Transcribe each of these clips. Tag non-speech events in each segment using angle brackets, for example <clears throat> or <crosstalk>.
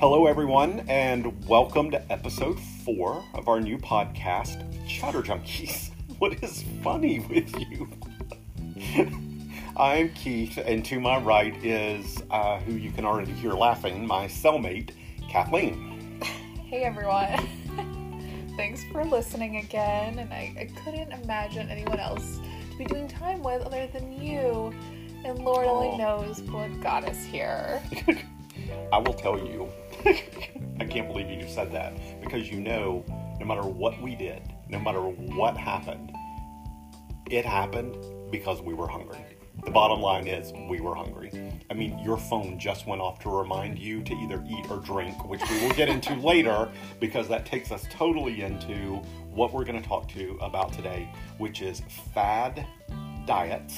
Hello, everyone, and welcome to episode four of our new podcast, Chatter Junkies. <laughs> What is funny with you? <laughs> I'm Keith, and to my right is uh, who you can already hear laughing, my cellmate, Kathleen. Hey everyone. <laughs> Thanks for listening again. And I, I couldn't imagine anyone else to be doing time with other than you. And Lord only knows what got us here. I will tell you, <laughs> I can't believe you just said that because you know, no matter what we did, no matter what happened, it happened because we were hungry. The bottom line is we were hungry. I mean, your phone just went off to remind you to either eat or drink, which we will get into <laughs> later because that takes us totally into what we're going to talk to you about today, which is fad diets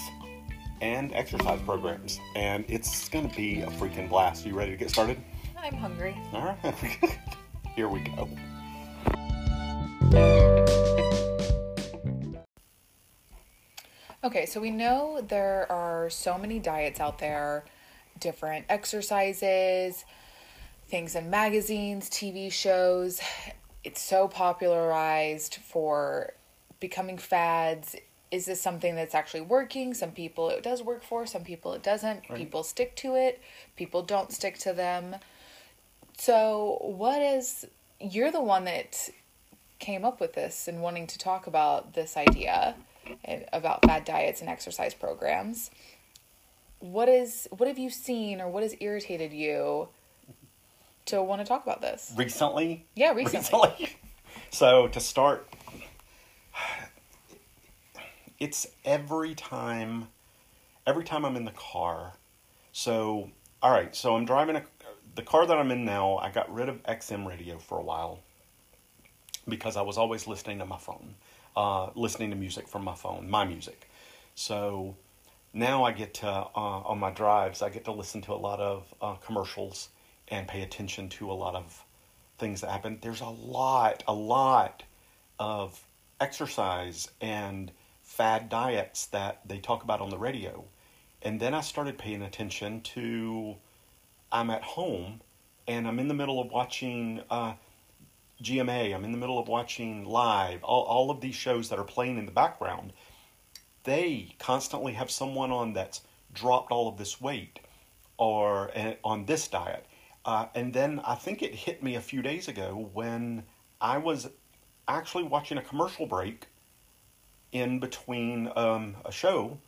and exercise programs. And it's going to be a freaking blast. You ready to get started? I'm hungry. All right. <laughs> Here we go. Okay, so we know there are so many diets out there, different exercises, things in magazines, TV shows. It's so popularized for becoming fads. Is this something that's actually working? Some people it does work for, some people it doesn't. People stick to it, people don't stick to them. So, what is you're the one that came up with this and wanting to talk about this idea and about fad diets and exercise programs. What is what have you seen or what has irritated you to want to talk about this? Recently? Yeah, recently. <laughs> So to start, it's every time, every time I'm in the car. So, all right. So I'm driving a, the car that I'm in now. I got rid of XM radio for a while because I was always listening to my phone, uh, listening to music from my phone, my music. So now I get to uh, on my drives, I get to listen to a lot of uh, commercials and pay attention to a lot of things that happen. There's a lot, a lot of exercise and fad diets that they talk about on the radio. And then I started paying attention to I'm at home and I'm in the middle of watching uh, GMA, I'm in the middle of watching live, all, all of these shows that are playing in the background. They constantly have someone on that's dropped all of this weight or uh, on this diet. Uh, and then I think it hit me a few days ago when I was actually watching a commercial break in between um, a show,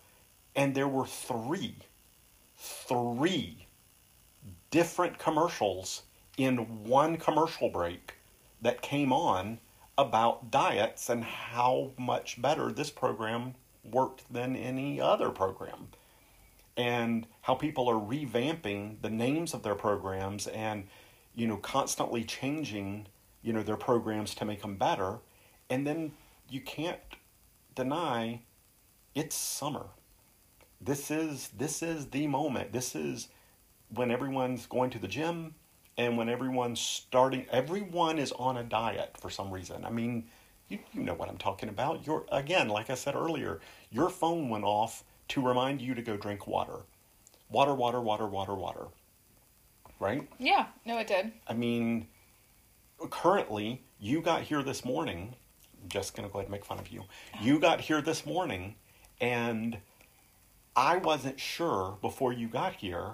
and there were three, three different commercials in one commercial break that came on about diets and how much better this program worked than any other program. And how people are revamping the names of their programs and you know constantly changing you know their programs to make them better. And then you can't deny it's summer. This is this is the moment. This is when everyone's going to the gym and when everyone's starting everyone is on a diet for some reason. I mean you, you know what i'm talking about. Your again like i said earlier your phone went off to remind you to go drink water. Water water water water water. Right? Yeah, no it did. i mean currently you got here this morning I'm just going to go ahead and make fun of you. You got here this morning and i wasn't sure before you got here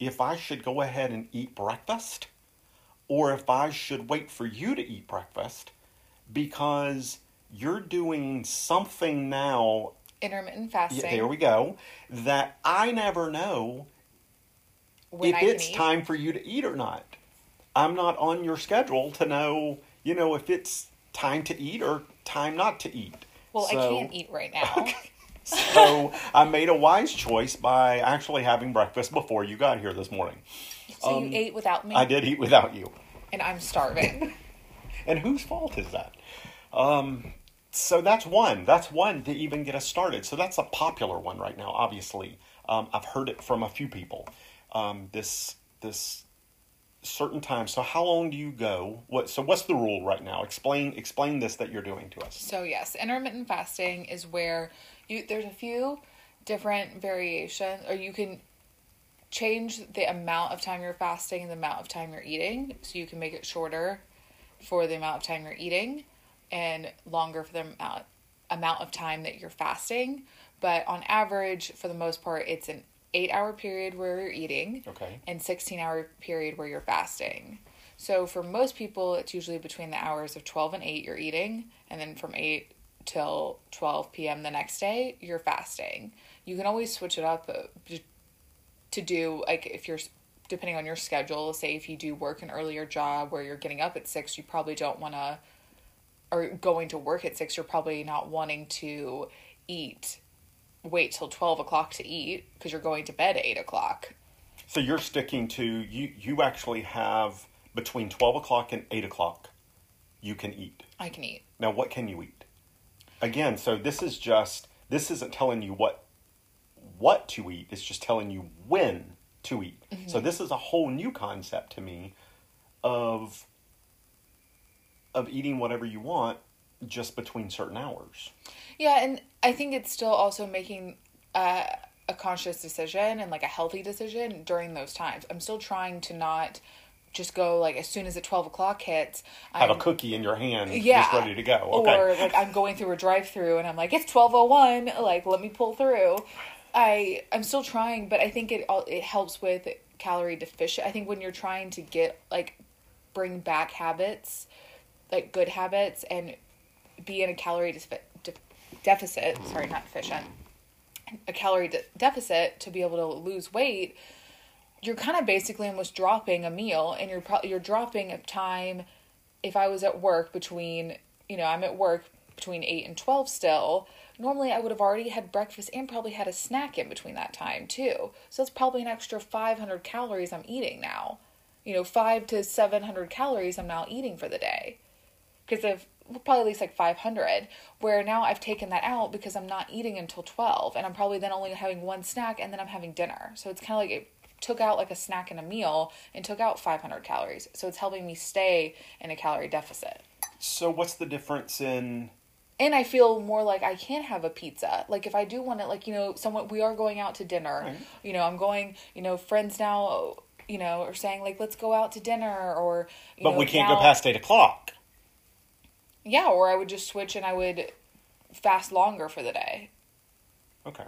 if i should go ahead and eat breakfast or if i should wait for you to eat breakfast because you're doing something now Intermittent yeah, fasting. there we go that i never know when if it's eat. time for you to eat or not. I'm not on your schedule to know, you know, if it's time to eat or time not to eat. Well, So- I can't eat right <laughs> now. So I made a wise choice by actually having breakfast before you got here this morning. So Um, you ate without me, I did eat without you. and I'm starving. <laughs> And whose fault is that? Um, so that's one. That's one to even get us started. So that's a popular one right now. Obviously, um, I've heard it from a few people. Um, this this certain time. So how long do you go? What? So what's the rule right now? Explain explain this that you're doing to us. So yes, intermittent fasting is where you there's a few different variations or you can change the amount of time you're fasting and the amount of time you're eating so you can make it shorter for the amount of time you're eating and longer for the amount amount of time that you're fasting. But on average, for the most part, it's an eight hour period where you're eating Okay. and 16 hour period where you're fasting. So for most people, it's usually between the hours of 12 and 8 you're eating, and then from 8 till 12 p.m. the next day, you're fasting. You can always switch it up uh, to do, like, if you're depending on your schedule, say if you do work an earlier job where you're getting up at 6, you probably don't want to, or going to work at 6, you're probably not wanting to eat, wait till 12 o'clock to eat because you're going to bed at 8 o'clock. So you're sticking to you. You actually have between twelve o'clock and eight o'clock. You can eat. I can eat. Now, what can you eat? Again, so this is just this isn't telling you what what to eat. It's just telling you when to eat. So this is a whole new concept to me of of eating whatever you want just between certain hours. Yeah, and I think it's still also making uh, a conscious decision and like a healthy decision during those times. I'm still trying to not just go like as soon as the 12 o'clock hits. Have I'm, a cookie in your hand, yeah, just ready to go. Okay. Or like I'm going through a drive-through and I'm like it's 12:01, like let me pull through. I I'm still trying, but I think it all it helps with calorie deficient. I think when you're trying to get like bring back habits, like good habits and be in a calorie defi- de- deficit, sorry, not deficient. A calorie de- deficit to be able to lose weight, you're kind of basically almost dropping a meal and you're pro- you're dropping a time if I was at work between, you know, I'm at work between 8 and 12 still, normally I would have already had breakfast and probably had a snack in between that time too. So it's probably an extra 500 calories I'm eating now. You know, 5 to 700 calories I'm now eating for the day. Because of probably at least like 500, where now I've taken that out because I'm not eating until 12 and I'm probably then only having one snack and then I'm having dinner. So it's kind of like it took out like a snack and a meal and took out 500 calories. So it's helping me stay in a calorie deficit. So what's the difference in and I feel more like I can have a pizza. Like if I do want it, like you know, someone we are going out to dinner. Right. You know, I'm going. You know, friends now. You know, are saying like, let's go out to dinner, or you But know, we can't now- go past eight o'clock. Yeah, or I would just switch and I would fast longer for the day, Okay.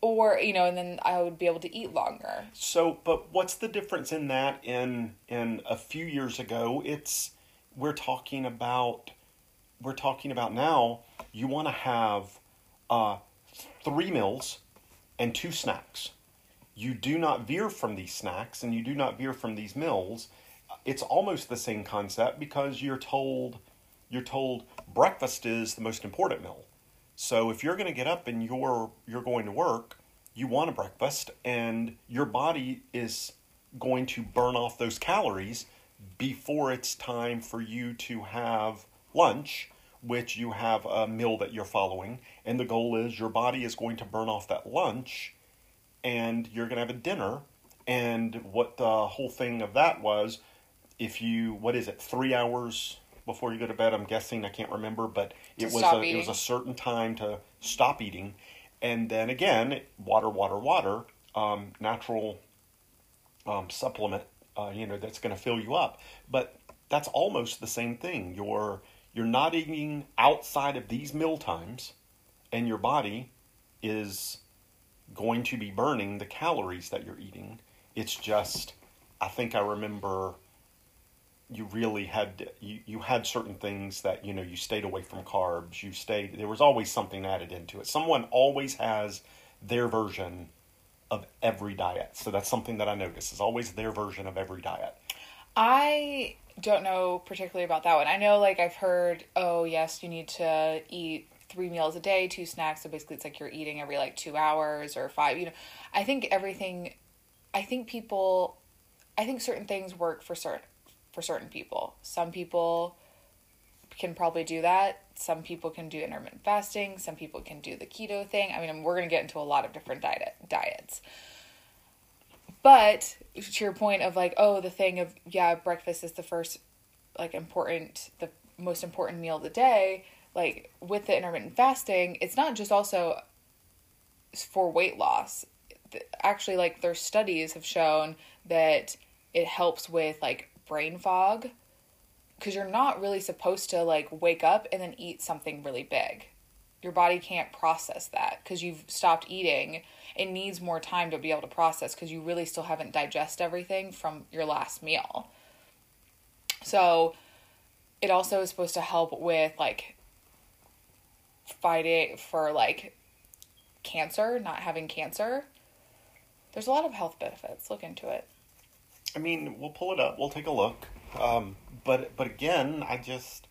Or you know, and then I would be able to eat longer. So, but what's the difference in that? In in a few years ago, it's we're talking about we're talking about now. You want to have uh, three meals and two snacks. You do not veer from these snacks, and you do not veer from these meals. It's almost the same concept because you're told you're told breakfast is the most important meal. So if you're going to get up and you're you're going to work, you want a breakfast and your body is going to burn off those calories before it's time for you to have lunch, which you have a meal that you're following, and the goal is your body is going to burn off that lunch and you're going to have a dinner. And what the whole thing of that was if you what is it 3 hours before you go to bed I'm guessing I can't remember but it was a, it was a certain time to stop eating. And then again water water water um, natural um, supplement uh, you know that's going to fill you up. But that's almost the same thing. You're you're not eating outside of these meal times and your body is going to be burning the calories that you're eating. It's just i think i remember you really had you, you had certain things that you know you stayed away from carbs you stayed there was always something added into it someone always has their version of every diet so that's something that i notice is always their version of every diet I don't know particularly about that one. I know like I've heard, oh yes, you need to eat three meals a day, two snacks. So basically, it's like you're eating every like two hours or five. You know, I think everything. I think people. I think certain things work for certain for certain people. Some people can probably do that. Some people can do intermittent fasting. Some people can do the keto thing. I mean, we're going to get into a lot of different diet diets. But to your point of like, oh, the thing of yeah, breakfast is the first like important, the most important meal of the day. Like with the intermittent fasting, it's not just also for weight loss. actually like their studies have shown that it helps with like brain fog because you're not really supposed to like wake up and then eat something really big. Your body can't process that because you've stopped eating. It needs more time to be able to process because you really still haven't digested everything from your last meal. So, it also is supposed to help with like fighting for like cancer, not having cancer. There's a lot of health benefits. Look into it. I mean, we'll pull it up. We'll take a look. Um, but but again, I just,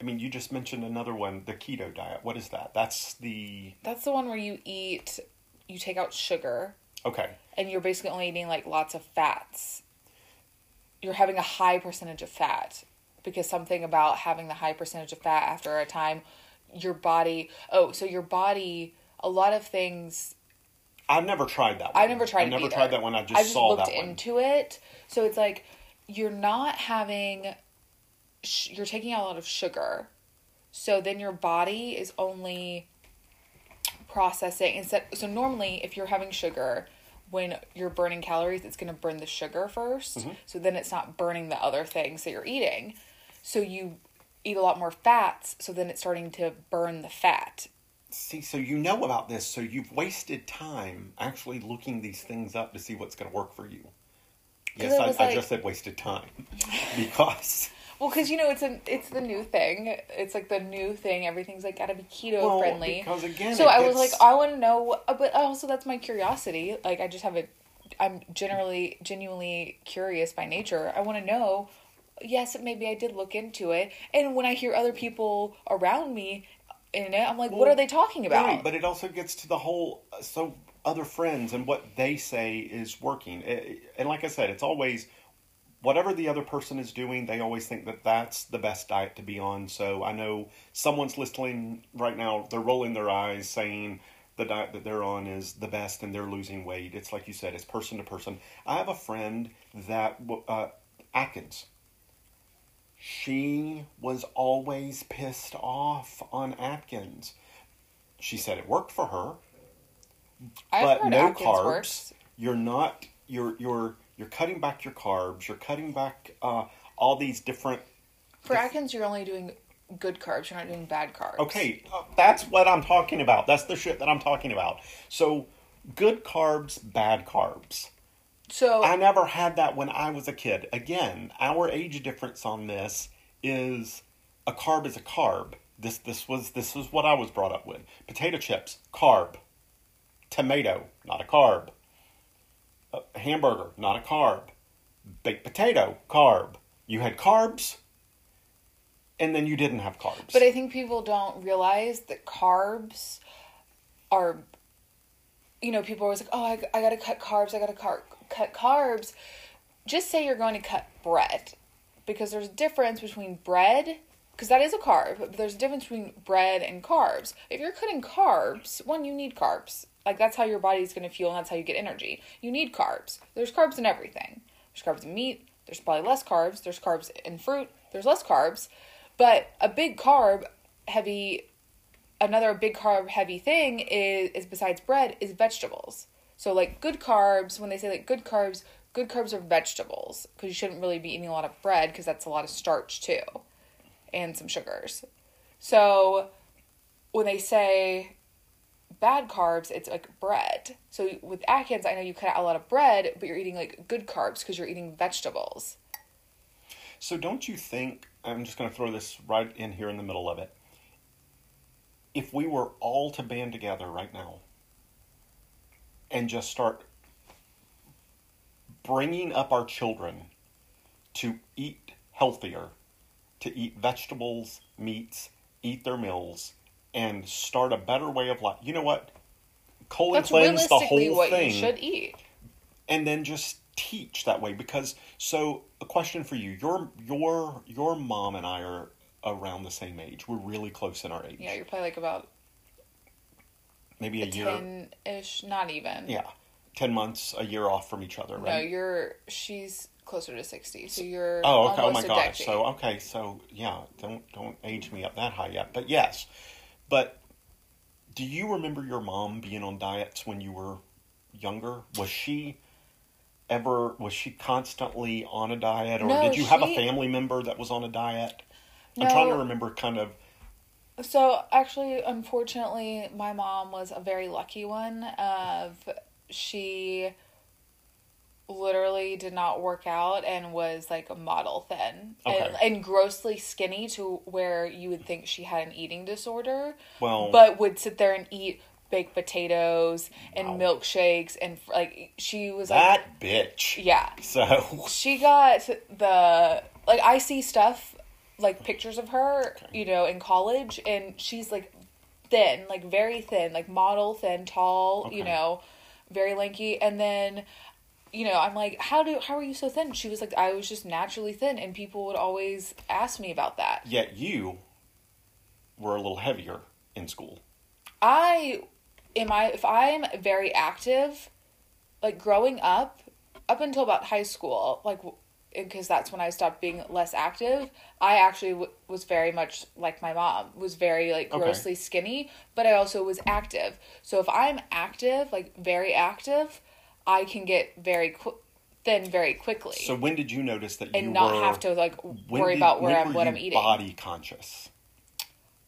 I mean, you just mentioned another one, the keto diet. What is that? That's the That's the one where you eat, you take out sugar, okay. and you're basically only eating like lots of fats. You're having a high percentage of fat because something about having the high percentage of fat after a time, your body. Oh, so your body. A lot of things I've never tried that. One. never tried I've never either. tried that one. I just I just saw looked that one. into it. So it's like you're not having, sh- you're taking out a lot of sugar. So then your body is only processing instead. So normally, if you're having sugar, when you're burning calories, it's going to burn the sugar 1st Mm-hmm. So then it's not burning the other things that you're eating. So you eat a lot more fats. So then it's starting to burn the fat. See, so you know about this, so you've wasted time actually looking these things up to see what's going to work for you. Yes, I, was I just said wasted time because <laughs> Well, because you know it's a it's the new thing. It's like the new thing. Everything's like gotta be keto Well, friendly. because again, so I was like, I want to know, but also that's my curiosity. Like I just have a, I'm generally genuinely curious by nature. I want to know. Yes, maybe I did look into it, and when I hear other people around me I'm like, what are they talking about? Right, but it also gets to the whole so other friends and what they say is working. Eh, And like I said, it's always whatever the other person is doing, they always think that that's the best diet to be on. So I know someone's listening right now, they're rolling their eyes saying the diet that they're on is the best and they're losing weight. It's like you said, it's person to person. I have a friend that uh, Atkins she was always pissed off on Atkins. She said it worked for her, I've but no Atkins carbs. works. You're not. You're you're you're cutting back your carbs. You're cutting back uh, all these different. For Atkins, you're only doing good carbs. You're not doing bad carbs. Okay, that's what I'm talking about. That's the shit that I'm talking about. So, good carbs, bad carbs. So I never had that when I was a kid. Again, our age difference on this is a carb is a carb. This this was this was what I was brought up with. Potato chips, carb. Tomato, not a carb. Uh, hamburger, not a carb. Baked potato, carb. You had carbs, and then you didn't have carbs. But I think people don't realize that carbs are, you know, people are always like, oh, I, I gotta cut carbs, I gotta car- cut carbs. Just say you're going to cut bread. Because there's a difference between bread, because that is a carb, but there's a difference between bread and carbs. If you're cutting carbs, one, you need carbs. Like, that's how your body's gonna fuel, and that's how you get energy. You need carbs. There's carbs in everything. There's carbs in meat, there's probably less carbs, there's carbs in fruit, there's less carbs. But a big carb heavy another big carb heavy thing is is besides bread is vegetables. So like good carbs, when they say like good carbs, good carbs are vegetables because you shouldn't really be eating a lot of bread because that's a lot of starch too and some sugars. So when they say bad carbs, it's like bread. So with Atkins, I know you cut out a lot of bread, but you're eating like good carbs because you're eating vegetables. So don't you think I'm just going to throw this right in here in the middle of it. If we were all to band together right now and just start bringing up our children to eat healthier, to eat vegetables, meats, eat their meals, and start a better way of life. You know what? Colon That's cleanse the whole what thing you should eat. and then just teach that way because so a question for you your your your mom and i are around the same age we're really close in our age Yeah, you're probably like about maybe a year ten ish, not even. yeah 10 months a year off from each other Right? No, you're she's closer to sixty, so you're oh okay oh my gosh decade. so okay so yeah don't don't age me up that high yet but yes but do you remember your mom being on diets when you were younger? Was she ever was she constantly on a diet or No, did you have a family member that was on a diet? I'm trying to remember kind of So actually, unfortunately, my mom was a very lucky one. Of she literally did not work out and was like a model thin and, Okay. and grossly skinny to where you would think she had an eating disorder. Well- but would sit there and eat baked potatoes and Wow. milkshakes and like she was like that bitch. yeah So she got the like I see stuff like pictures of her, you know, in college and she's like thin, like very thin, like model thin, tall, you know, very lanky and then you know, I'm like, how do how are you so thin? She was like, I was just naturally thin, and people would always ask me about that. yet you were a little heavier in school. I am I if I'm very active, like growing up, up until about high school, like because that's when I stopped being less active. I actually w- was very much like my mom, was very like Okay. grossly skinny, but I also was active. So if I'm active, like very active, I can get very qu- thin very quickly So when did you notice that you and not were have to like worry did- about where I'm what I'm eating. Body conscious.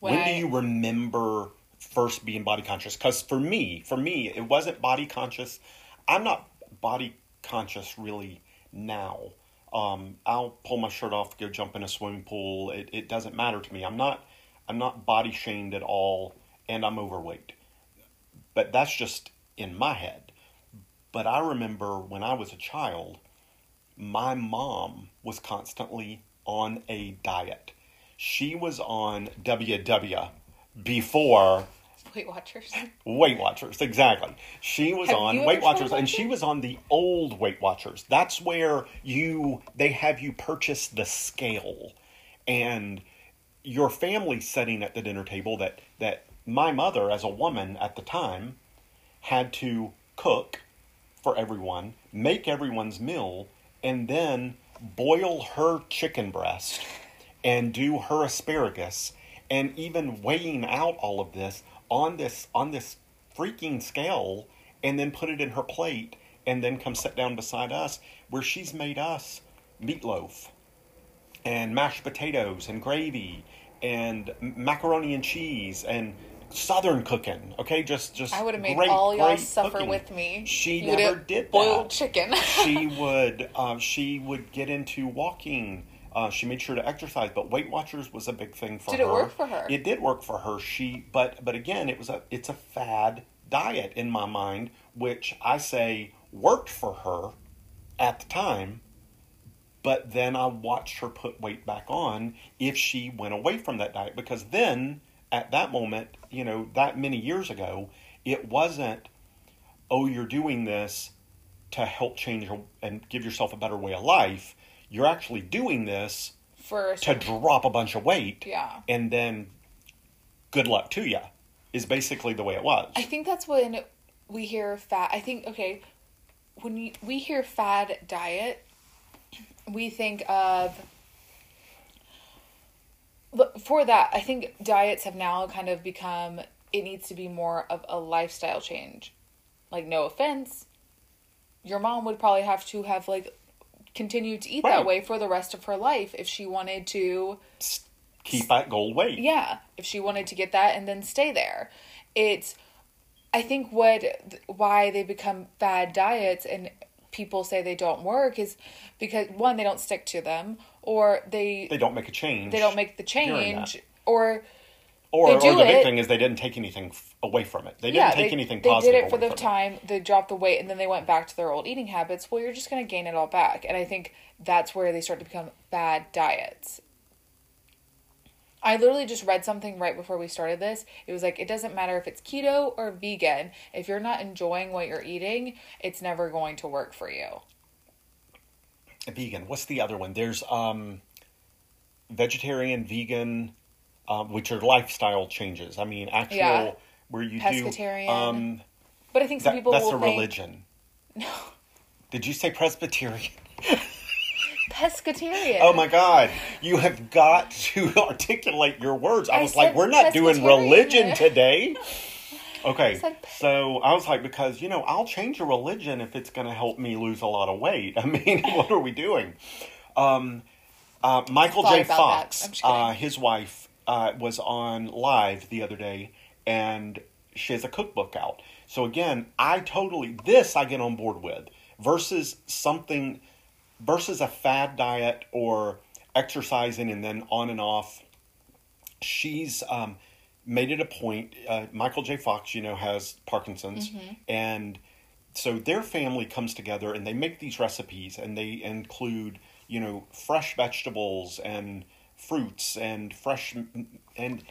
When when I- do you remember first being body conscious because for me for me it wasn't body conscious i'm not body conscious really now um, i'll pull my shirt off go jump in a swimming pool. It, it doesn't matter to me. I'm not i'm not body shamed at all and i'm overweight. But that's just in my head. But i remember when i was a child my mom was constantly on a diet. She was on WW before Weight Watchers. Weight Watchers. Exactly. She was Have on Weight Watchers, and she was on the old Weight Watchers. That's where you they have you purchase the scale, and your family sitting at the dinner table. That that my mother, as a woman at the time, had to cook for everyone, make everyone's meal, and then boil her chicken breast and do her asparagus and even weighing out all of this on this on this freaking scale and then put it in her plate and then come sit down beside us where she's made us meatloaf and mashed potatoes and gravy and macaroni and cheese and southern cooking okay just just I would have made great, all y'all suffer cooking. with me. she You never did boiled that chicken. she <laughs> would uh, she would get into walking. Uh, she made sure to exercise, but Weight Watchers was a big thing for Did her. it work for her? It did work for her. She, but but again, it was a it's a fad diet in my mind, which I say worked for her at the time. But then I watched her put weight back on if she went away from that diet because then at that moment, you know, that many years ago, it wasn't oh, you're doing this to help change and give yourself a better way of life. You're actually doing this For to drop a bunch of weight. Yeah. And then good luck to you is basically the way it was. I think that's when we hear fat. I think okay, when you, we hear fad diet, we think of. For that, I think diets have now kind of become. It needs to be more of a lifestyle change. Like, no offense, your mom would probably have to have like continued to eat that way for the rest of her life if she wanted to Keep that goal weight. yeah if she wanted to get that and then stay there it's i think what why they become bad diets and people say they don't work is because one they don't stick to them or they They don't make a change. they don't make the change or Or, or the big it- thing is they didn't take anything f- away from it. They didn't yeah take they, anything they positive. They did it for the time they dropped the weight and then they went back to their old eating habits well you're just going to gain it all back and i think that's where they start to become bad diets I literally just read something right before we started this. It was like, it doesn't matter if it's keto or vegan. If you're not enjoying what you're eating, it's never going to work for you. Vegan. What's the other one? There's um, vegetarian, vegan, uh, which are lifestyle changes. I mean, actual Yeah. where you Pescatarian. do. Um, But I think some that, people that's a think religion. <laughs> No. Did you say Presbyterian? <laughs> pescatarian. Oh my God! You have got to <laughs> articulate your words. I I was like, "We're not doing religion today." Okay, so I was like, because you know, I'll change a religion if it's going to help me lose a lot of weight. I mean, what are we doing? Um, uh, Michael J. Fox, I'm just kidding. uh, his wife, uh, was on live the other day, and she has a cookbook out. So again, I totally this I get on board with versus something versus a fad diet or exercising and then on and off she's um, made it a point. Uh, Michael J. Fox, you know, has Parkinson's, and so their family comes together and they make these recipes, and they include, you know, fresh vegetables and fruits and fresh and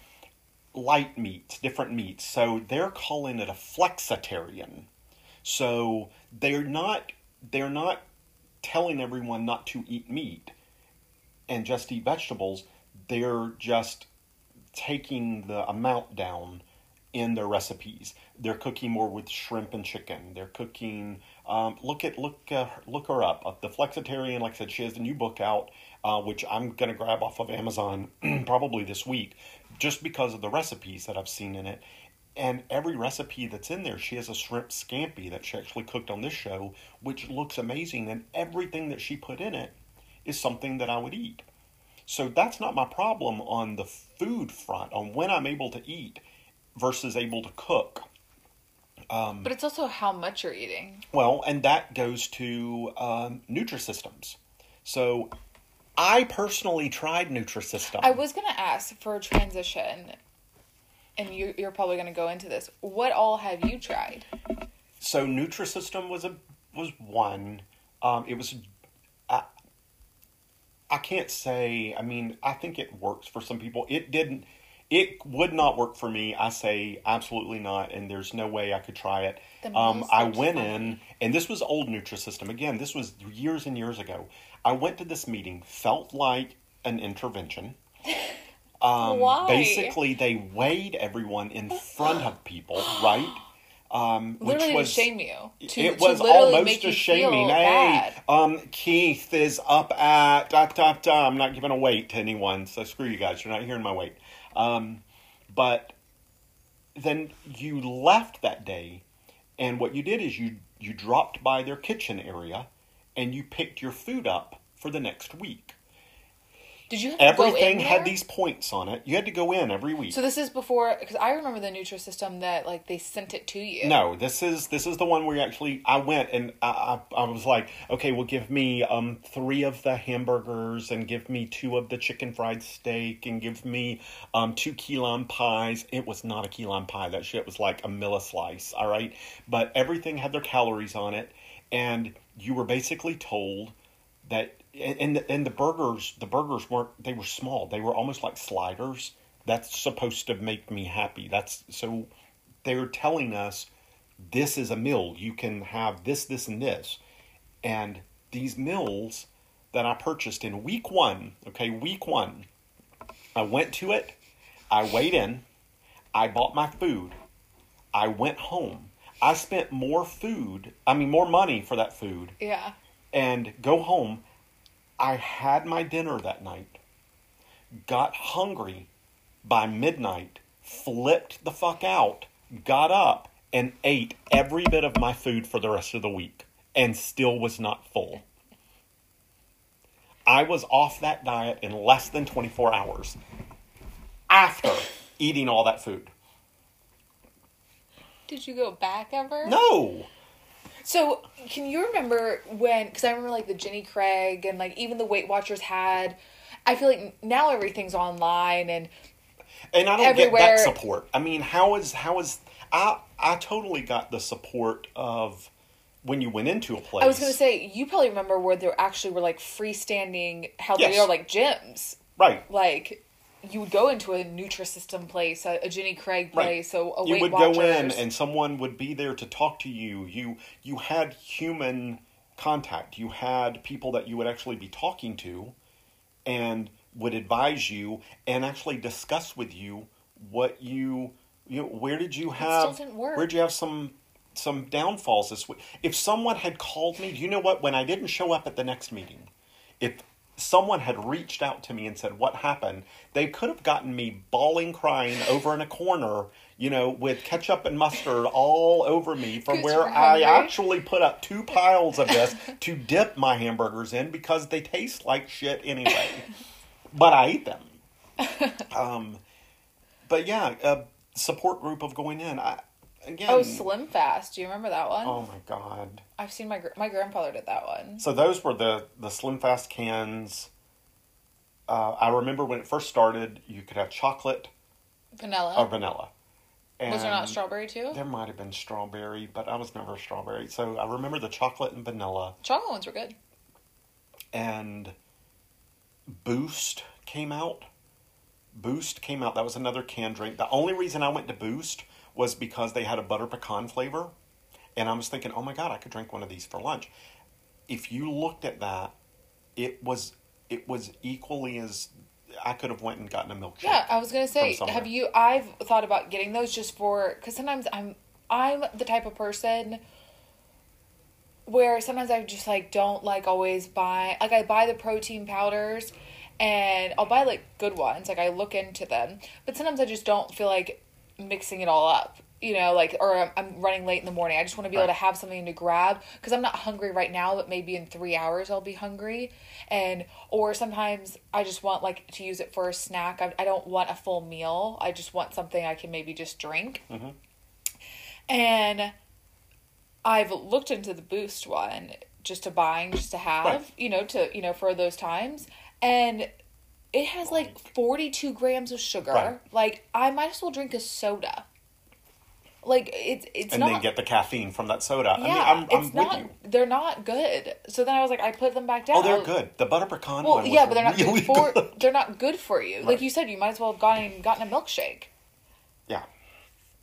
light meats, different meats. So they're calling it a flexitarian. So they're not they're not telling everyone not to eat meat and just eat vegetables. They're just taking the amount down in their recipes. They're cooking more with shrimp and chicken. They're cooking. Um, look at look uh, look her up. Uh, the Flexitarian, like I said, she has a new book out, uh, which I'm gonna grab off of Amazon <clears throat> probably this week, just because of the recipes that I've seen in it. And every recipe that's in there, she has a shrimp scampi that she actually cooked on this show, which looks amazing. And everything that she put in it is something that I would eat. So that's not my problem on the food front, on when I'm able to eat versus able to cook. But it's also how much you're eating. Well, and that goes to um, Nutrisystems. So I personally tried Nutrisystem. I was gonna ask for a transition, and you, you're probably gonna go into this. What all have you tried? so Nutrisystem was a was one. Um, it was. I, I can't say. I mean, I think it works for some people. It didn't. It would not work for me. I say absolutely not, and there's no way I could try it. Um, I went fine. in, and this was old Nutrisystem. Again, this was years and years ago. I went to this meeting, felt like an intervention. <laughs> Um, Why? Basically, they weighed everyone in front of people, <gasps> right? Um, which Literally was shame you. To, it to was almost a shaming. Hey, um, Keith is up at da, da, da. I'm not giving a weight to anyone, so screw you guys. You're not hearing my weight. Um, but then you left that day, and what you did is you you dropped by their kitchen area, and you picked your food up for the next week. Did you have to go Everything in had these points on it. You had to go in every week. So this is before because I remember the Nutrisystem that like they sent it to you. No, this is this is the one where you actually I went and I, I I was like, okay, well, give me um three of the hamburgers and give me two of the chicken fried steak and give me um two key lime pies. It was not a key lime pie. That shit was like a milli slice. All right, but everything had their calories on it, and you were basically told that and and the, burgers the burgers weren't they were small. They were almost like sliders. That's supposed to make me happy. That's so they're telling us this is a meal. You can have this, this, and this. And these meals that I purchased in week one, okay, week one, I went to it, I weighed in, I bought my food, I went home. I spent more food, I mean, more money for that food, Yeah. and go home. I had my dinner that night, got hungry by midnight, flipped the fuck out, got up, and ate every bit of my food for the rest of the week, and still was not full. I was off that diet in less than 24 hours after eating all that food. Did you go back ever? No! So, can you remember when? Because I remember like the Jenny Craig and like even the Weight Watchers had. I feel like now everything's online and And I don't Everywhere- get that support. I mean, how is how is I I totally got the support of when you went into a place. I was gonna say you probably remember where there actually were like freestanding how they are like gyms. right. Like you would go into a Nutrisystem place, a, a Jenny Craig place, so a you Weight would Watchers. go in and someone would be there to talk to you. You you had human contact. You had people that you would actually be talking to and would advise you and actually discuss with you what you you know, where did you have where did you have some some downfalls this week if someone had called me do you know what when i didn't show up at the next meeting if someone had reached out to me and said, What happened? They could have gotten me bawling, crying over in a corner, you know, with ketchup and mustard all over me from where I actually put up two piles of this to dip my hamburgers in because they taste like shit anyway. <laughs> but I eat them. Um, but yeah, a support group of going in. I, again, Oh, Slim Fast. Do you remember that one? Oh my god. I've seen my gr- my grandfather did that one. So those were the the Slim Fast cans. Uh, I remember when it first started, you could have chocolate Vanilla. or vanilla. And Was there not strawberry too? There might have been strawberry, but I was never strawberry. So I remember the chocolate and vanilla, Chocolate ones were good. and Boost came out. Boost came out. That was another canned drink. The only reason I went to Boost was because they had a butter pecan flavor, and I was thinking, oh my god, I could drink one of these for lunch. If you looked at that, it was it was equally as I could have went and gotten a milkshake. Yeah, I was gonna say, have you? I've thought about getting those just for because sometimes I'm I'm the type of person where sometimes I just like don't like always buy like I buy the protein powders and I'll buy like good ones like I look into them but sometimes I just don't feel like mixing it all up you know like or I'm, I'm running late in the morning. I just want to be able to have something to grab because I'm not hungry right now but maybe in three hours I'll be hungry. And or sometimes I just want like to use it for a snack. I, I don't want a full meal. I just want something I can maybe just drink. Mm-hmm. And I've looked into the boost one just to buying, just to have, Right. you know, to you know for those times, and it has like forty two grams of sugar. Right. Like I might as well drink a soda. Like it's it's and not. then get the caffeine from that soda. yeah, I mean, I'm, I'm it's with not. you. They're not good. So then I was like, I put them back down. Oh, they're good. The butter pecan Well, one was yeah, but they're not really good for. good. <laughs> They're not good for you. Like you said, you might as well have gotten gotten a milkshake. Yeah.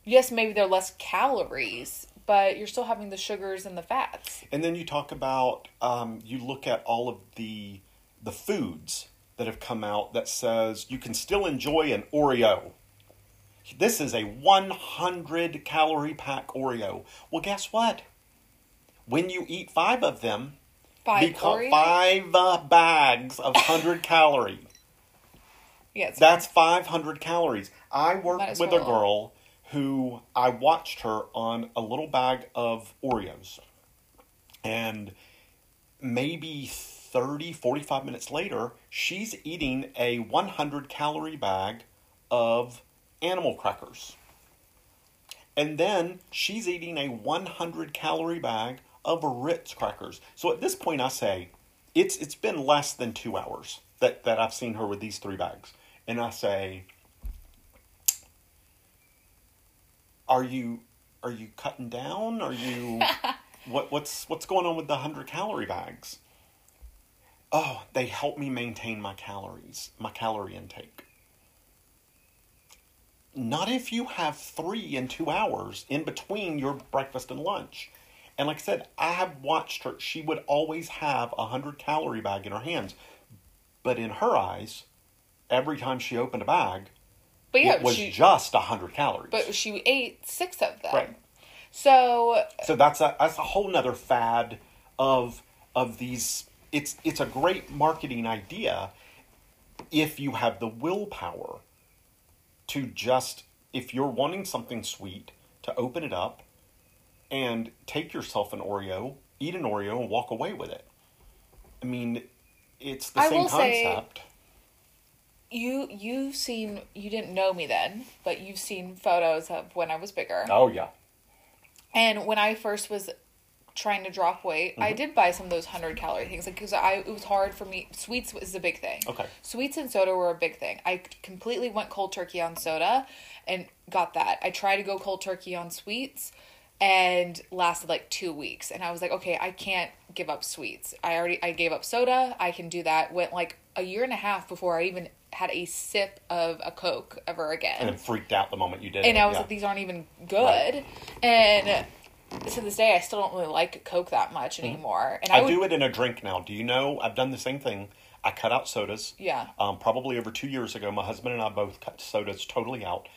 Yes, maybe they're less calories, but you're still having the sugars and the fats. And then you talk about um, you look at all of the the foods that have come out that says you can still enjoy an Oreo. This is a 100 calorie pack Oreo. Well, guess what? When you eat five of them, Five become five uh, bags of 100 <laughs> calorie. Yeah, it's That's 500 calories. I worked with a girl who I watched her on a little bag of Oreos. And maybe 30, 45 minutes later, she's eating a 100 calorie bag of animal crackers. And then she's eating a 100 calorie bag of Ritz crackers. So at this point, I say, it's it's been less than two hours that, that I've seen her with these three bags. And I say, Are you are you cutting down? Are you <laughs> what what's what's going on with the hundred calorie bags? Oh, they help me maintain my calories, my calorie intake. Not if you have three in two hours in between your breakfast and lunch. And like I said, I have watched her. She would always have a hundred calorie bag in her hands, but in her eyes, every time she opened a bag, But yeah, it was she, just a hundred calories. but she ate six of them. Right. So So that's a that's a whole nother fad of of these. It's it's a great marketing idea if you have the willpower to just if you're wanting something sweet to open it up and take yourself an Oreo, eat an Oreo, and walk away with it. I mean, it's the I same concept. you you've seen you didn't know me then, but you've seen photos of when I was bigger. oh yeah, And when I first was trying to drop weight, Mm-hmm. I did buy some of those hundred calorie things, like because I it was hard for me. Sweets was a big thing. Okay. Sweets and soda were a big thing. I completely went cold turkey on soda, and got that. I tried to go cold turkey on sweets, and lasted like two weeks. And I was like, okay, I can't give up sweets. I already I gave up soda. I can do that. Went like a year and a half before I even had a sip of a Coke ever again and it freaked out the moment you did and it. I was yeah. like, these aren't even good. Right. And to this day, I still don't really like Coke that much anymore. And I, Mm-hmm. I, would, do it in a drink now. Do you know? I've done the same thing. I cut out sodas. Yeah. Um, probably over two years ago, my husband and I both cut sodas totally out.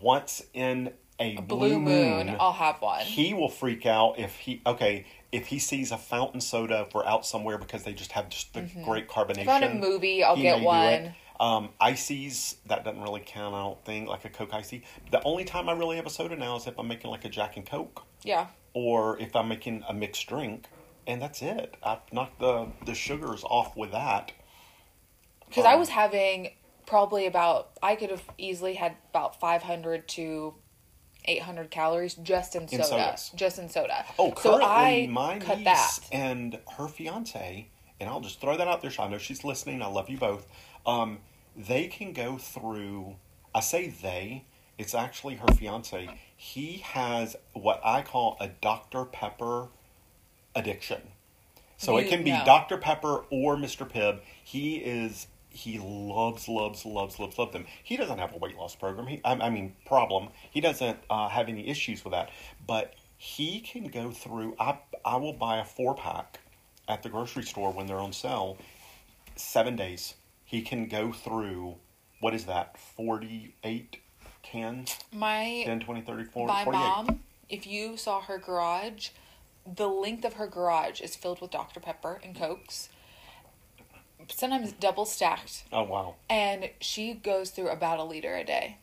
Once in a, Blue moon, I'll have one. he will freak out if he okay if he sees a fountain soda if we're out somewhere because they just have just the great carbonation. If I'm in a movie, I'll get may do it. one. Um, ices that doesn't really count. I don't think like a Coke icy. The only time I really have a soda now is if I'm making like a Jack and Coke Yeah. or if I'm making a mixed drink, and that's it. I've knocked the the sugars off with that. Because I Um, was having probably about, I could have easily had about 500 to 800 calories just in soda. sodas. just in soda. Oh, so I my cut niece that. and her fiance, and I'll just throw that out there. So I know she's listening. I love you both. Um, they can go through. I say they. It's actually her fiance. He has what I call a Dr Pepper addiction. So it can be know. Dr Pepper or Mr Pibb. He is. He loves, loves, loves, loves, loves them. He doesn't have a weight loss program. He, I, I mean, problem. He doesn't uh, have any issues with that. But he can go through. I I will buy a four pack at the grocery store when they're on sale. Seven days. He can go through. What is that? Forty eight cans. My 10, 20, 30, 40, my 48. mom, if you saw her garage, the length of her garage is filled with Dr. Pepper and Cokes. Sometimes double stacked. Oh wow. And she goes through about a liter a day.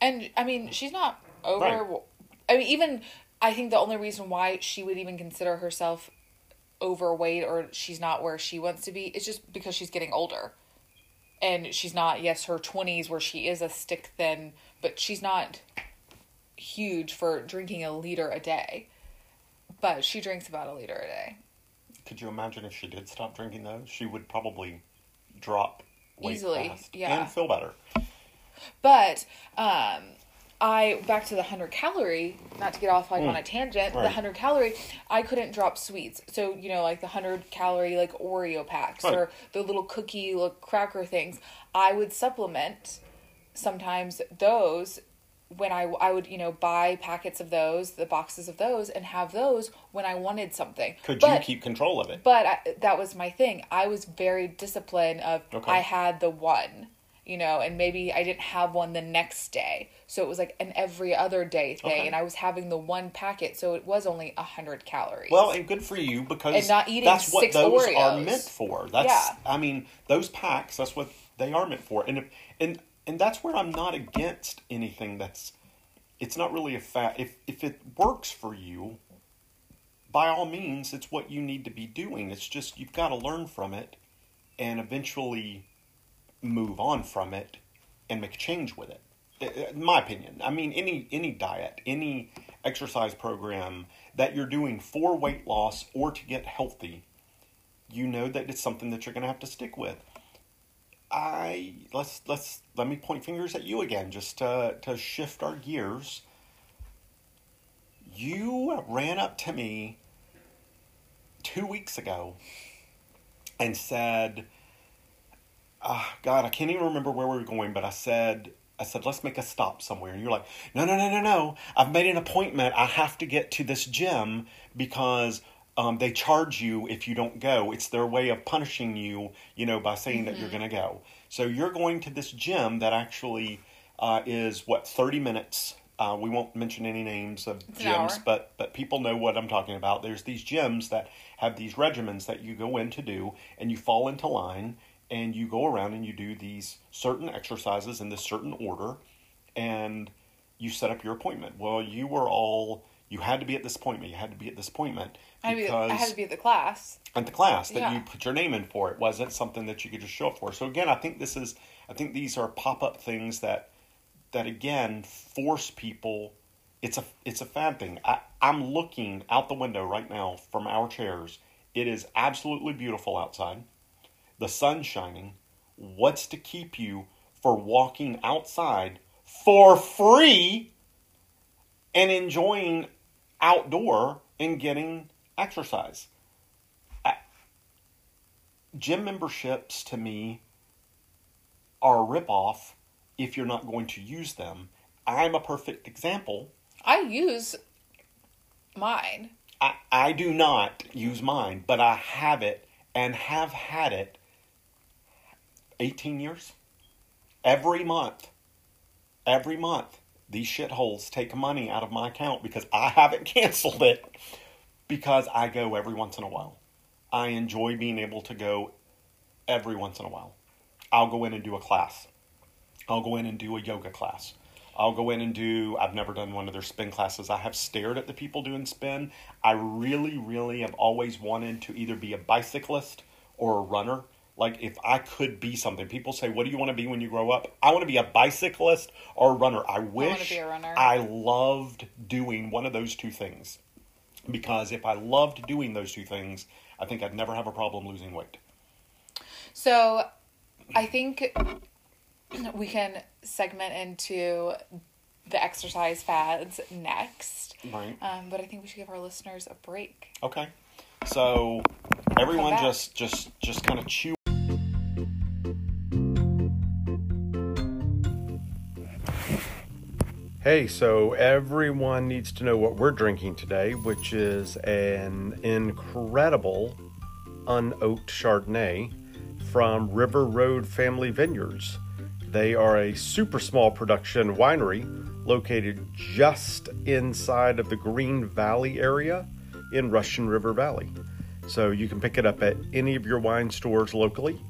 And I mean, she's not over. Right. I mean, even I think the only reason why she would even consider herself overweight or she's not where she wants to be It's just because she's getting older. And she's not, yes, her 20s where she is a stick thin, but she's not huge for drinking a liter a day. But she drinks about a liter a day. Could you imagine if she did stop drinking those? She would probably drop weight Easily, fast yeah. and feel better. But um I back to the 100 calorie, not to get off like on a tangent, the Mm. 100 calorie, I couldn't drop sweets. So, you know, like the 100 calorie like Oreo packs Right. or the little cookie like cracker things. I would supplement sometimes those when I I would, you know, buy packets of those, the boxes of those and have those when I wanted something. Could But- you keep control of it? but I, that was my thing. I was very disciplined of Okay. I had the one, you know, and maybe I didn't have one the next day. So it was like an every other day thing Okay. and I was having the one packet, so it was only a 100 calories. Well, and good for you because And not eating that's what six those are meant for. That's Yeah. I mean, those packs, that's what they are meant for. And if, and and that's where I'm not against anything that's it's not really a fact if if it works for you, by all means, it's what you need to be doing. It's just you've got to learn from it and eventually move on from it and make change with it. Uh, uh, in my opinion, I mean, any any diet, any exercise program that you're doing for weight loss or to get healthy, you know that it's something that you're going to have to stick with. I let's let's let me point fingers at you again, just to to shift our gears. You ran up to me two weeks ago and said, ah, God, I can't even remember where we were going, but I said, I said, let's make a stop somewhere. And you're like, no, no, no, no, no. I've made an appointment. I have to get to this gym because um, they charge you if you don't go. It's their way of punishing you, you know, by saying that you're going to go. So you're going to this gym that actually uh, is, what, 30 minutes. Uh, we won't mention any names of an gyms, but but people know what I'm talking about. There's these gyms that have these regimens that you go in to do, and you fall into line, and you go around and you do these certain exercises in this certain order, and you set up your appointment. Well, you were all you had to be at this appointment. You had to be at this appointment I, had to be, because I had to be at the class. at the class that Yeah. you put your name in for. It wasn't something that you could just show up for. So again, I think this is I think these are pop up things that that again force people it's a it's a fad thing. I, I'm looking out the window right now from our chairs. It is absolutely beautiful outside. The sun shining. What's to keep you for walking outside for free and enjoying outdoor and getting exercise? I- Gym memberships to me are a ripoff if you're not going to use them. I'm a perfect example. I use mine. I, I do not use mine, but I have it and have had it 18 years. Every month. every month these shitholes take money out of my account because I haven't <laughs> canceled it because I go every once in a while. I enjoy being able to go every once in a while. I'll go in and do a class. I'll go in and do a yoga class. I'll go in and do, I've never done one of their spin classes. I have stared at the people doing spin. I really, really have always wanted to either be a bicyclist or a runner. Like, if I could be something, people say, What do you want to be when you grow up? I want to be a bicyclist or a runner. I wish be a runner. I loved doing one of those two things. Because if I loved doing those two things, I think I'd never have a problem losing weight. So I think we can segment into the exercise fads next. Right. Um, but I think we should give our listeners a break. Okay. So everyone just just just kind of chew Hey, so everyone needs to know what we're drinking today, which is an incredible unoaked Chardonnay from River Road Family Vineyards. They are a super small production winery located just inside of the Green Valley area in Russian River Valley. So you can pick it up at any of your wine stores locally.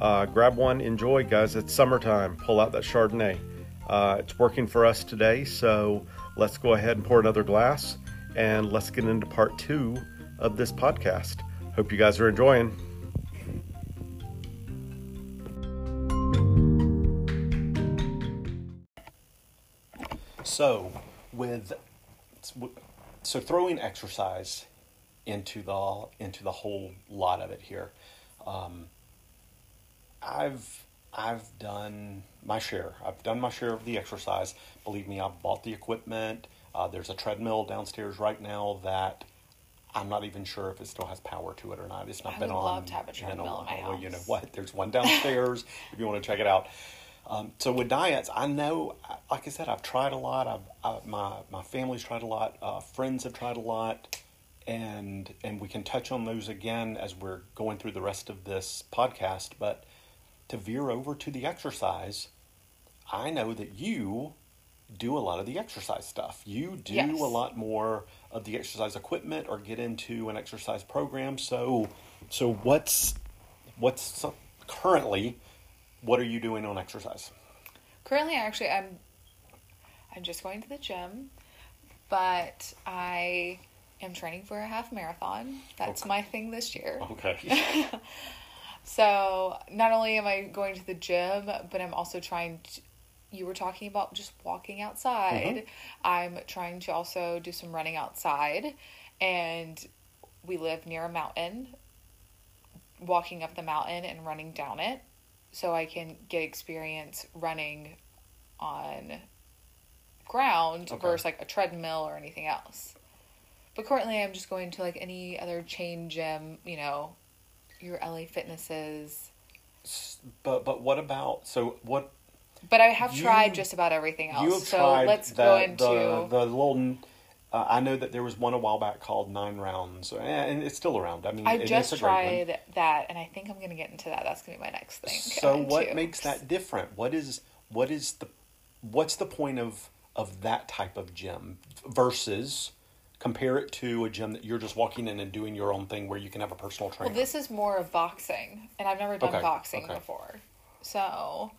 Uh, grab one, enjoy, guys. It's summertime. Pull out that Chardonnay. Uh, it's working for us today, so let's go ahead and pour another glass and let's get into part two of this podcast. Hope you guys are enjoying. So, with so throwing exercise into the into the whole lot of it here, um, I've I've done my share. I've done my share of the exercise. Believe me, I've bought the equipment. Uh, there's a treadmill downstairs right now that I'm not even sure if it still has power to it or not. It's not I been would on. love to have a treadmill in my. Well, You know what? There's one downstairs <laughs> if you want to check it out. Um, so with diets, I know, like I said, I've tried a lot. I've, I, my my family's tried a lot. Uh, friends have tried a lot, and and we can touch on those again as we're going through the rest of this podcast. But to veer over to the exercise, I know that you do a lot of the exercise stuff. You do Yes. a lot more of the exercise equipment or get into an exercise program. So, so what's what's currently what are you doing on exercise? Currently, actually, I'm I'm just going to the gym, but I am training for a half marathon. That's Okay. my thing this year. Okay. <laughs> <laughs> So not only am I going to the gym, but I'm also trying to. You were talking about just walking outside. Mm-hmm. I'm trying to also do some running outside, and we live near a mountain. Walking up the mountain and running down it, so I can get experience running on ground Okay. versus like a treadmill or anything else. But currently, I'm just going to like any other chain gym, you know, your LA Fitnesses. but but what about so what But I have You- tried just about everything else. you have so tried let's the, go into. the the little uh, I know that there was one a while back called Nine Rounds, and it's still around. I mean, I just a great one. tried that, and I think I'm going to get into that. That's going to be my next thing. So <laughs> what too. makes that different? What is what is the what's the point of of that type of gym versus compare it to a gym that you're just walking in and doing your own thing where you can have a personal trainer. Well, this is more of boxing, and I've never done Okay, boxing okay. before. So,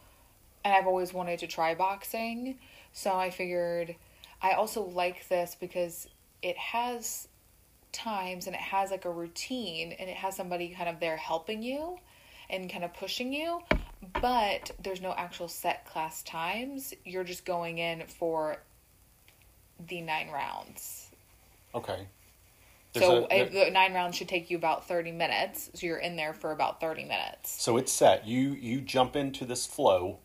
and I've always wanted to try boxing. So I figured I also like this because it has times and it has like a routine and it has somebody kind of there helping you and kind of pushing you, but there's no actual set class times. You're just going in for the nine rounds. Okay. There's So a- if the nine rounds should take you about 30 minutes. So you're in there for about 30 minutes. so it's set. You you jump into this flow.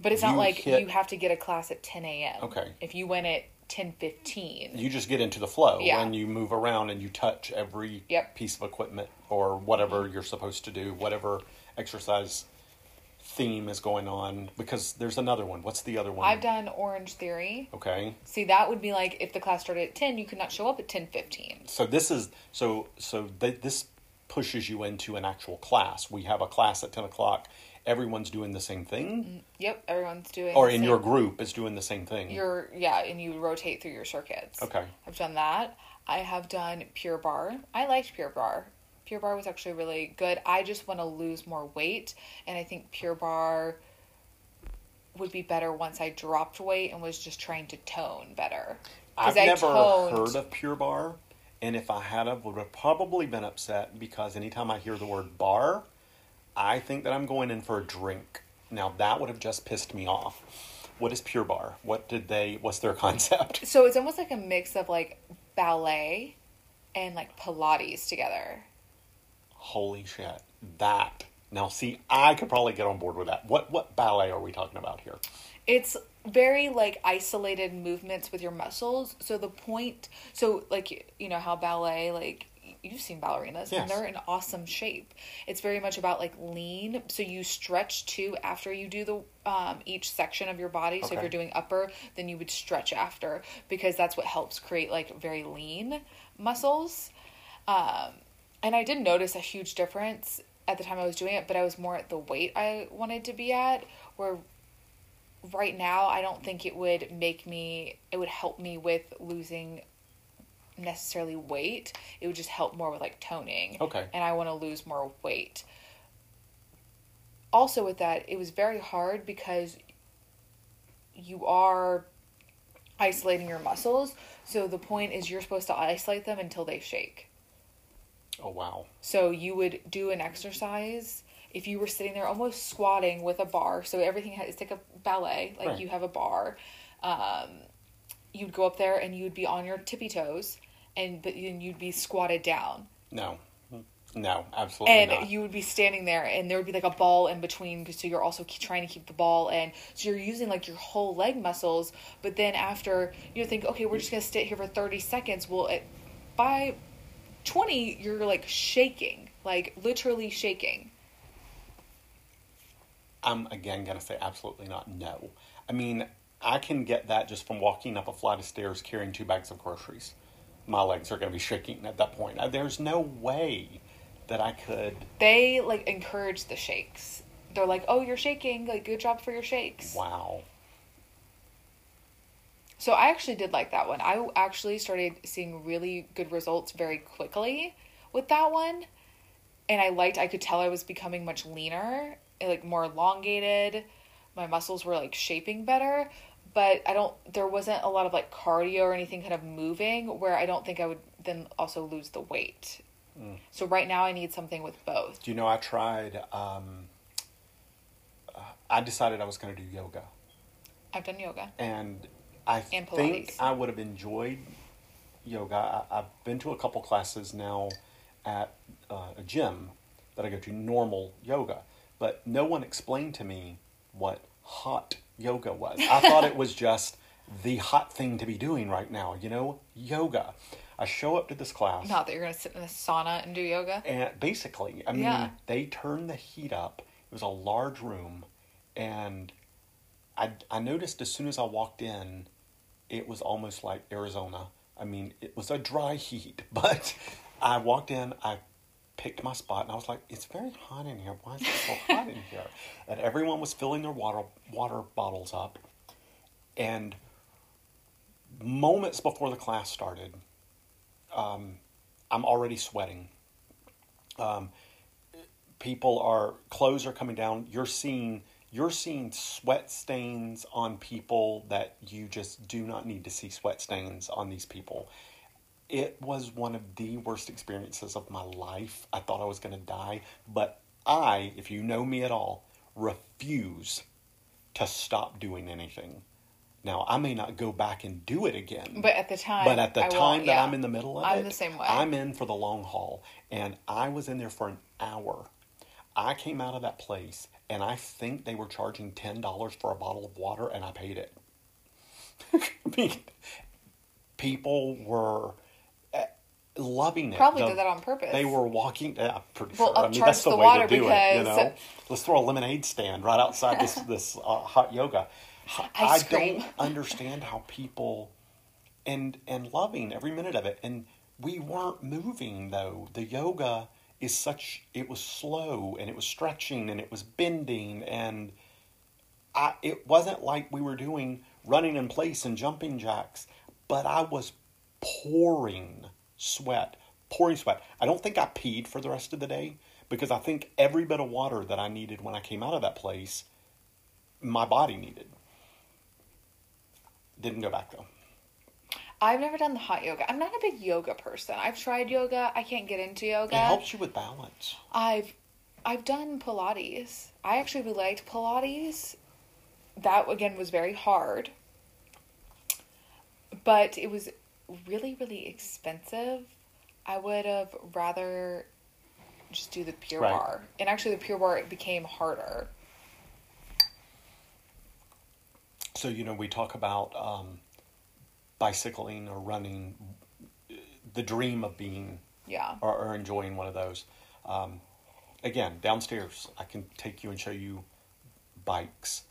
But it's not like hit- you have to get a class at 10 a.m. Okay. If you went at 10:15, You just get into the flow Yeah. and you move around and you touch every Yep. piece of equipment or whatever you're supposed to do, whatever exercise theme is going on. Because there's another one. What's the other one? I've done Orange Theory. Okay. See, that would be like if the class started at 10, you could not show up at 10:15. So this is so so th- this pushes you into an actual class. We have a class at ten o'clock, everyone's doing the same thing, mm, Yep, everyone's doing. or in your group is doing the same thing. You're yeah, and you rotate through your circuits. Okay. I've done that. I have done Pure Barre. I liked Pure Barre. Pure Barre was actually really good. I just want to lose more weight, and I think Pure Barre would be better once I dropped weight and was just trying to tone better. I've I never toned- heard of Pure Barre, and if I had, I would have probably been upset because anytime I hear the word bar, I think that I'm going in for a drink. Now that would have just pissed me off. What is Pure Barre? What did they? What's their <laughs> concept? So it's almost like a mix of like ballet and like Pilates together. Holy shit! That now, see, I could probably get on board with that. What what ballet are we talking about here? It's very like isolated movements with your muscles. So the point, so like you know how ballet, like you've seen ballerinas, Yes. and they're in awesome shape. It's very much about like lean. So you stretch too after you do the um, each section of your body. So if you're doing upper, then you would stretch after because that's what helps create like very lean muscles. Um, and I did notice a huge difference at the time I was doing it, but I was more at the weight I wanted to be at. Where right now, I don't think it would make me, it would help me with losing necessarily weight. It would just help more with like toning. Okay. And I want to lose more weight. Also, with that, it was very hard because you are isolating your muscles. So the point is, you're supposed to isolate them until they shake. Oh wow! So you would do an exercise if you were sitting there almost squatting with a bar. So everything has it's like a ballet, like Right. you have a bar. Um, you'd go up there and you'd be on your tippy toes, and but then you'd be squatted down, No, no, absolutely and not. you would be standing there, and there would be like a ball in between. So you're also trying to keep the ball in. So you're using like your whole leg muscles. But then after you think, okay, we're just gonna sit here for thirty seconds. Well, it, by 20 you're like shaking like literally shaking I'm again going to say absolutely not no. I mean, I can get that just from walking up a flight of stairs carrying two bags of groceries. My legs are going to be shaking at that point. Uh, There's no way that I could. they like encourage the shakes they're like oh you're shaking like good job for your shakes Wow. So i actually did like that one. I actually started seeing really good results very quickly with that one. And i liked i could tell i was becoming much leaner like more elongated. My muscles were like shaping better. But i don't there wasn't a lot of like cardio or anything kind of moving where i don't think i would then also lose the weight. So right now i need something with both. Do you know I tried? Um, uh, I decided I was going to do yoga, i've done yoga. And I And think I would have enjoyed yoga. I, I've been to a couple classes now at uh, a gym that I go to, normal yoga, but no one explained to me what hot yoga was. I thought it was <laughs> just the hot thing to be doing right now, you know, yoga. I show up to this class. Not that you're gonna sit in a sauna and do yoga. And basically, I mean, Yeah. they turned the heat up. It was a large room, and I I noticed as soon as I walked in, it was almost like Arizona. I mean, it was a dry heat, <laughs> but I walked in, I picked my spot, and I was like, "It's very hot in here. Why is it so hot in here?" <laughs> And everyone was filling their water water bottles up, and moments before the class started, um, I'm already sweating. Um, people are clothes are coming down. You're seeing you're seeing sweat stains on people that you just do not need to see sweat stains on these people. It was one of the worst experiences of my life. I thought I was going to die, but I, if you know me at all, refuse to stop doing anything. Now, I may not go back and do it again. But at the time, But at the I time that yeah. I'm in the middle of I'm it, the same way. I'm in for the long haul. And I was in there for an hour. I came out of that place and I think they were charging ten dollars for a bottle of water and I paid it. <laughs> I mean, people were eh, loving it. Probably The- did that on purpose. They were walking. Yeah, I'm pretty Well, sure. I mean, that's the, the way water to do it. You know, let's throw a lemonade stand right outside this <laughs> this uh, hot yoga. I cream. don't <laughs> understand how people and and loving every minute of it. And we weren't moving though. The yoga is such it was slow and it was stretching and it was bending and I it wasn't like we were doing running in place and jumping jacks, but I was pouring sweat, pouring sweat. I don't think I peed for the rest of the day because I think every bit of water that I needed when I came out of that place, my body needed. Didn't go back though. I've never done the hot yoga. I'm not a big yoga person. I've tried yoga. I can't get into yoga. It helps you with balance. I've I've done Pilates. I actually really liked Pilates. That again was very hard. But it was really, really expensive. I would have rather just do the pure Right. bar. And actually the Pure Barre it became harder. So you know, we talk about um, bicycling or running, the dream of being Yeah. or, or enjoying one of those. Um, again, downstairs, I can take you and show you bikes,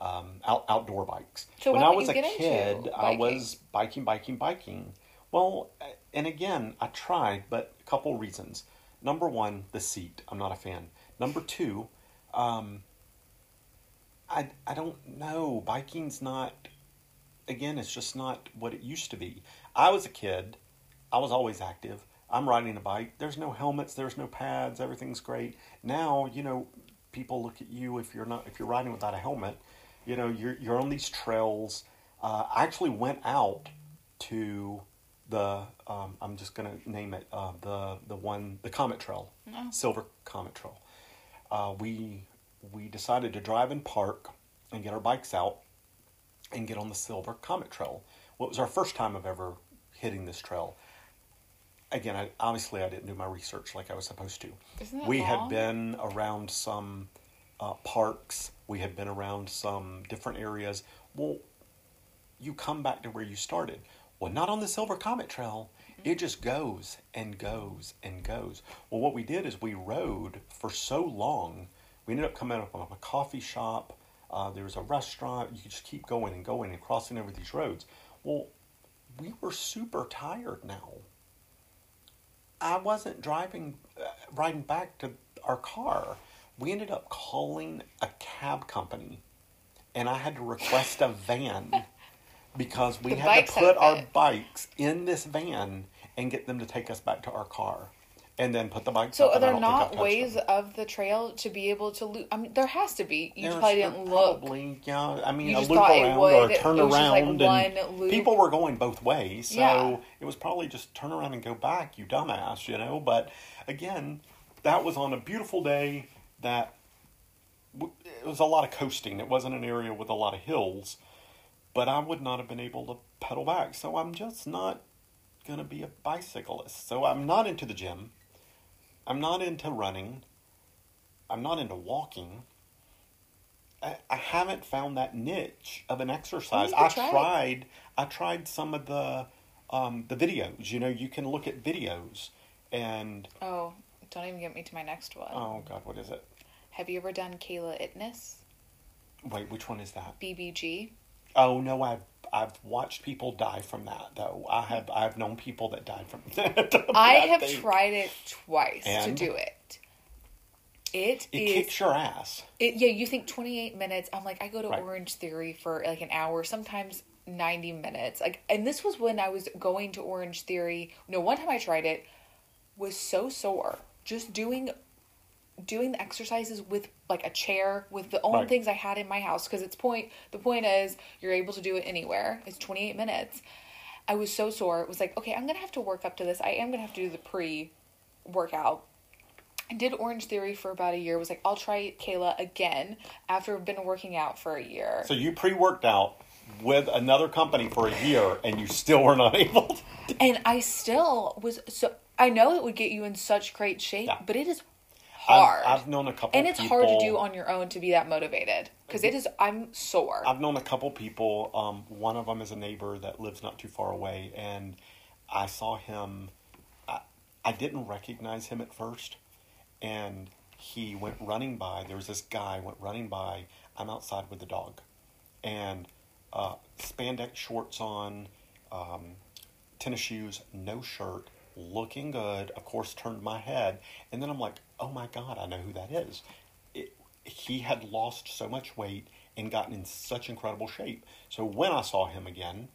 um, out, outdoor bikes. So when I was a kid, I was biking, biking, biking. Well, and again, I tried, but a couple reasons. Number one, the seat. I'm not a fan. Number two, um, I I don't know. Biking's not. Again, it's just not what it used to be. I was a kid. I was always active. I'm riding a bike. There's no helmets. There's no pads. Everything's great. Now, you know, people look at you if you're not if you're riding without a helmet. You know, you're you're on these trails. Uh, I actually went out to the um, I'm just gonna name it uh, the the one the Comet Trail, Oh. Silver Comet Trail. Uh, we we decided to drive and park and get our bikes out and get on the Silver Comet Trail. Well, it was our first time of ever hitting this trail. Again, I, obviously, I didn't do my research like I was supposed to. We had been around some uh, parks. We had been around some different areas. Well, you come back to where you started. Well, not on the Silver Comet Trail. It just goes and goes and goes. Well, what we did is we rode for so long. We ended up coming up on a coffee shop. Uh, there was a restaurant. You could just keep going and going and crossing over these roads. Well, we were super tired now. I wasn't driving, uh, riding back to our car. We ended up calling a cab company, and I had to request a van <laughs> because we The had to put our bikes in this van and get them to take us back to our car, and then put the bikes. So up, are there don't think I've not ways them. of the trail to be able to loop? I mean, there has to be. You There's probably didn't look. Probably, yeah. I mean, You a loop around would- or a turn just like around, and loop. people were going both ways. So Yeah. it was probably just turn around and go back, you dumbass, you know. But again, that was on a beautiful day. That w- it was a lot of coasting. It wasn't an area with a lot of hills, but I would not have been able to pedal back. So I'm just not going to be a bicyclist. So I'm not into the gym. I'm not into running. I'm not into walking. I, I haven't found that niche of an exercise. I try it. tried. I tried some of the um, the videos. You know, you can look at videos and Oh, don't even get me to my next one. oh god, what is it? Have you ever done Kayla Itsines? Wait, which one is that? BBG? Oh no, I've I've watched people die from that though. I have I've known people that died from <laughs> that. I have thing. tried it twice And? to do it. It It is- kicks your ass. It, yeah, you think 28 minutes. I'm like, I go to Right. Orange Theory for like an hour, sometimes 90 minutes. Like, and this was when I was going to Orange Theory. No, one time I tried it, was so sore. Just doing doing the exercises with like a chair with the only Right. things I had in my house because it's point the point is you're able to do it anywhere. It's 28 minutes. I was so sore. It was like, okay, I'm going to have to work up to this. I am going to have to do the pre workout. I did Orange Theory for about a year. Was like, I'll try Kayla again after I've been working out for a year. So you pre-worked out with another company for a year, and you still were not <laughs> able. to and I still was so I know it would get you in such great shape, Yeah. but it is I've- hard. I've, known a couple, and it's hard to do on your own to be that motivated because it is. I'm sore. I've known a couple people. Um, one of them is a neighbor that lives not too far away, and I saw him. I, I didn't recognize him at first, and he went running by. There was this guy went running by. I'm outside with the dog, and uh, spandex shorts on, um, tennis shoes, no shirt, looking good. Of course, turned my head, and then I'm like, oh my god, I know who that is. It, he had lost so much weight and gotten in such incredible shape. So when I saw him again,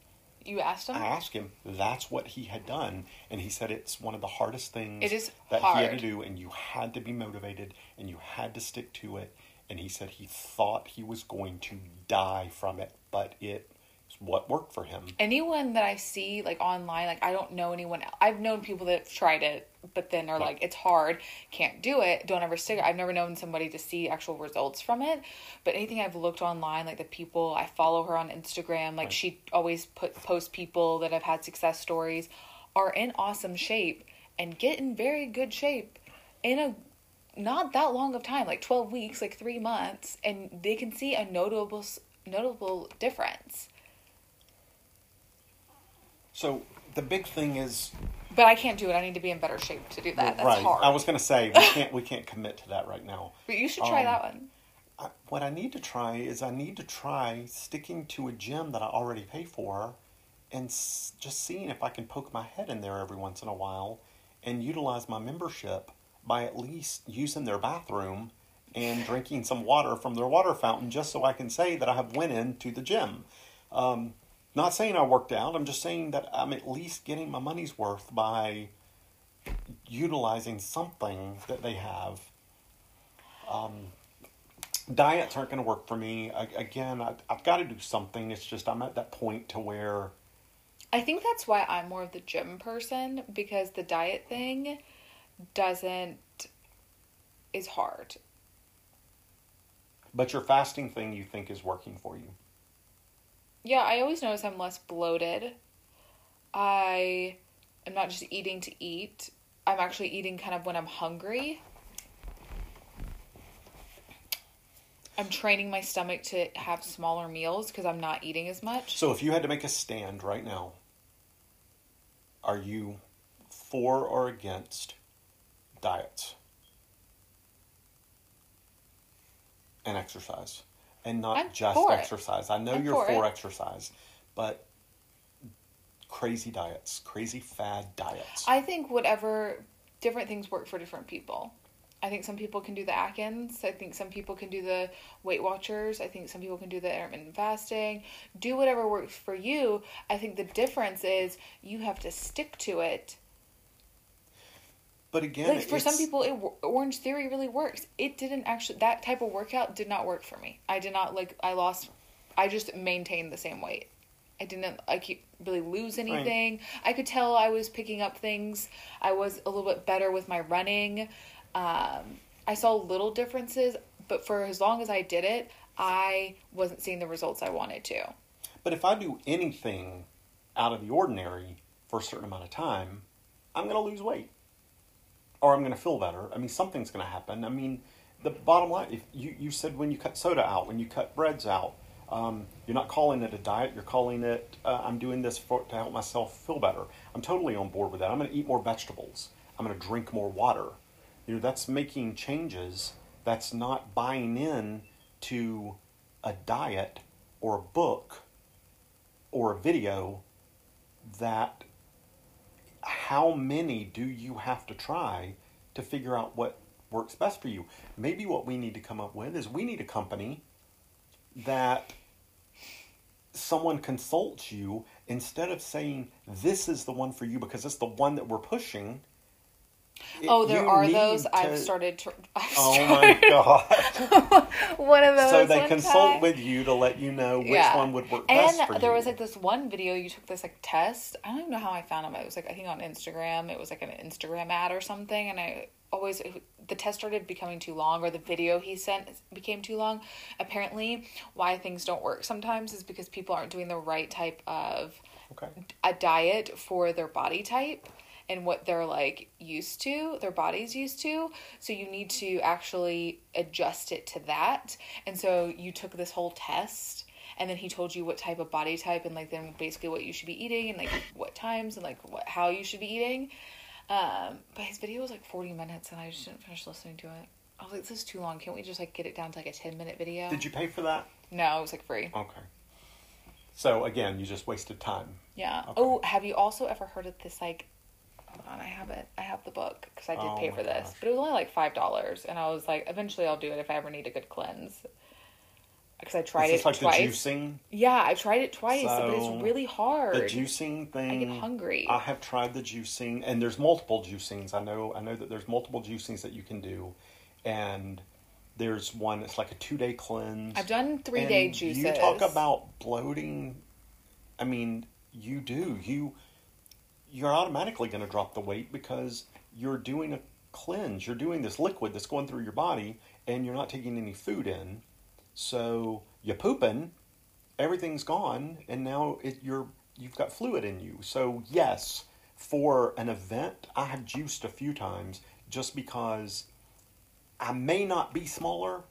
You asked him? I asked him, that's what he had done. And he said it's one of the hardest things It is that he had to do. And you had to be motivated and you had to stick to it. And he said he thought he was going to die from it, but it's what worked for him. anyone that I see like online, like I don't know anyone. I've known people that have tried it, but then are like, it's hard, can't do it, don't ever stick. I've never known somebody to see actual results from it. But anything I've looked online, like the people I follow her on Instagram, like Right. she always put post people that have had success stories, are in awesome shape and get in very good shape in a not that long of time, like twelve weeks, like three months, and they can see a notable notable difference. So the big thing is But I can't do it. I need to be in better shape to do that. That's right. hard. I was going to say we <laughs> can't we can't commit to that right now. but you should try um, that one. I, what I need to try is I need to try sticking to a gym that I already pay for and s- just seeing if I can poke my head in there every once in a while and utilize my membership by at least using their bathroom and drinking some water from their water fountain just so I can say that I have went into the gym. Um, not saying I worked out, I'm just saying that I'm at least getting my money's worth by utilizing something that they have. Um, diets aren't going to work for me. I, again, I, I've got to do something. It's just I'm at that point to where I think that's why I'm more of the gym person because the diet thing doesn't is hard. But your fasting thing you think is working for you. Yeah, I always notice I'm less bloated. I am not just eating to eat. I'm actually eating kind of when I'm hungry. I'm training my stomach to have smaller meals because I'm not eating as much. So if you had to make a stand right now, are you for or against diets and exercise? And not I'm just for it. exercise. I know I'm you're for for exercise, but crazy diets, crazy fad diets. I think whatever different things work for different people. I think some people can do the Atkins. I think some people can do the Weight Watchers. I think some people can do the intermittent fasting. Do whatever works for you. I think the difference is you have to stick to it. But again, Like for some people, it, Orange Theory really works. It didn't actually. That type of workout did not work for me. I did not like. I lost. I just maintained the same weight. I didn't like really lose anything. I could tell I was picking up things. I was a little bit better with my running. Um, I saw little differences, but for as long as I did it, I wasn't seeing the results I wanted to. But if I do anything out of the ordinary for a certain amount of time, I'm going to lose weight. Or I'm going to feel better. I mean, something's going to happen. I mean, the bottom line, if you, you said when you cut soda out, when you cut breads out, um, you're not calling it a diet, you're calling it, uh, I'm doing this for, to help myself feel better. I'm totally on board with that. I'm going to eat more vegetables. I'm going to drink more water. You know, that's making changes. That's not buying in to a diet or a book or a video that how many do you have to try to figure out what works best for you? Maybe what we need to come up with is we need a company that someone consults you instead of saying this is the one for you because it's the one that we're pushing. It- Oh, there you are those. to- I've started. To, <laughs> I've Oh started my god! <laughs> one of those. so they consult time. with you to let you know which Yeah. one would work And best for you. there was like this one video you took this like test. I don't even know how I found them. It was like I think on Instagram. It was like an Instagram ad or something, and I always the test started becoming too long, or the video he sent became too long. Apparently, why things don't work sometimes is because people aren't doing the right type of okay. a diet for their body type and what they're like used to, their body's used to. So you need to actually adjust it to that. And so you took this whole test and then he told you what type of body type and like then basically what you should be eating and like what times and like what how you should be eating. Um, but his video was like 40 minutes and I just didn't finish listening to it. I was like, this is too long. Can't we just like get it down to like a 10 minute video? Did you pay for that? No, it was like free. Okay. So again, you just wasted time. Yeah. Okay. Oh, have you also ever heard of this like hold on, I have it. I have the book because I did Oh pay for this, gosh. but it was only like five dollars, and I was like, eventually I'll do it if I ever need a good cleanse. Because I tried it like twice. the juicing? Yeah, I've tried it twice, but it's really hard. The juicing thing. I get hungry. I have tried the juicing, and there's multiple juicings. I know. I know that there's multiple juicings that you can do, and there's one. that's like a two day cleanse. I've done three day juices. You talk about bloating. I mean, you do. You you're automatically going to drop the weight because you're doing a cleanse. You're doing this liquid that's going through your body, and you're not taking any food in. So you're pooping, everything's gone, and now it, you're you've got fluid in you. So yes, for an event, I have juiced a few times just because I may not be smaller,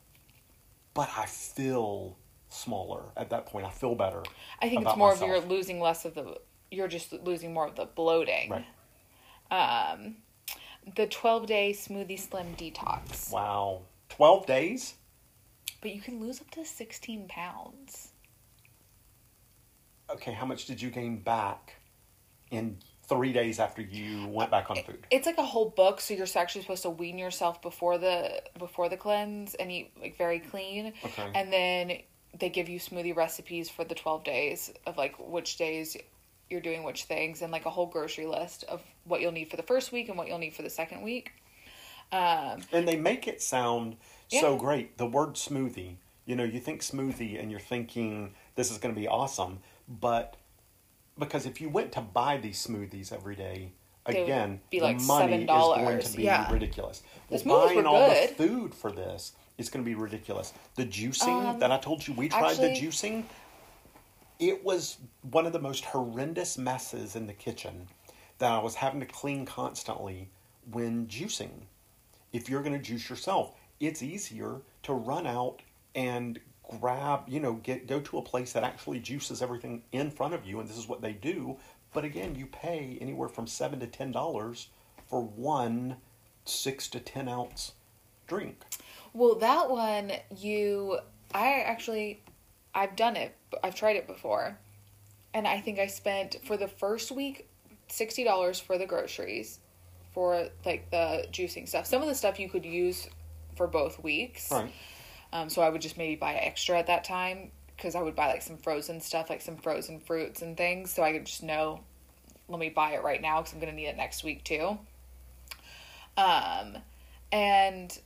but I feel smaller at that point. I feel better. I think it's more of myself. you're losing less of the. You're just losing more of the bloating. Right. Um, the twelve day smoothie slim detox, Wow. 12 days? but you can lose up to sixteen pounds. Okay, how much did you gain back in three days after you went back on food? It's like a whole book, so you're actually supposed to wean yourself before the before the cleanse and eat like very clean. Okay. And then they give you smoothie recipes for the twelve days of like which days you're doing which things and like a whole grocery list of what you'll need for the first week and what you'll need for the second week. Um, And they make it sound so great. The word smoothie, you know, you think smoothie and you're thinking this is going to be awesome, but because if you went to buy these smoothies every day, They again, be the like money is going to $7, be yeah. ridiculous. The Well, buying all the food for this is going to be ridiculous. The juicing Um, that I told you we tried actually- the juicing, it was one of the most horrendous messes in the kitchen that I was having to clean constantly when juicing if you're going to juice yourself, it's easier to run out and grab, you know, get go to a place that actually juices everything in front of you, and this is what they do. But again, you pay anywhere from seven to ten dollars for one six to ten ounce drink. Well, that one you I actually I've done it. I've tried it before. And I think I spent for the first week $60 for the groceries for like the juicing stuff. Some of the stuff you could use for both weeks. Right. Um, so I would just maybe buy extra at that time because I would buy like some frozen stuff, like some frozen fruits and things. So I could just know, let me buy it right now because I'm going to need it next week too. Um, and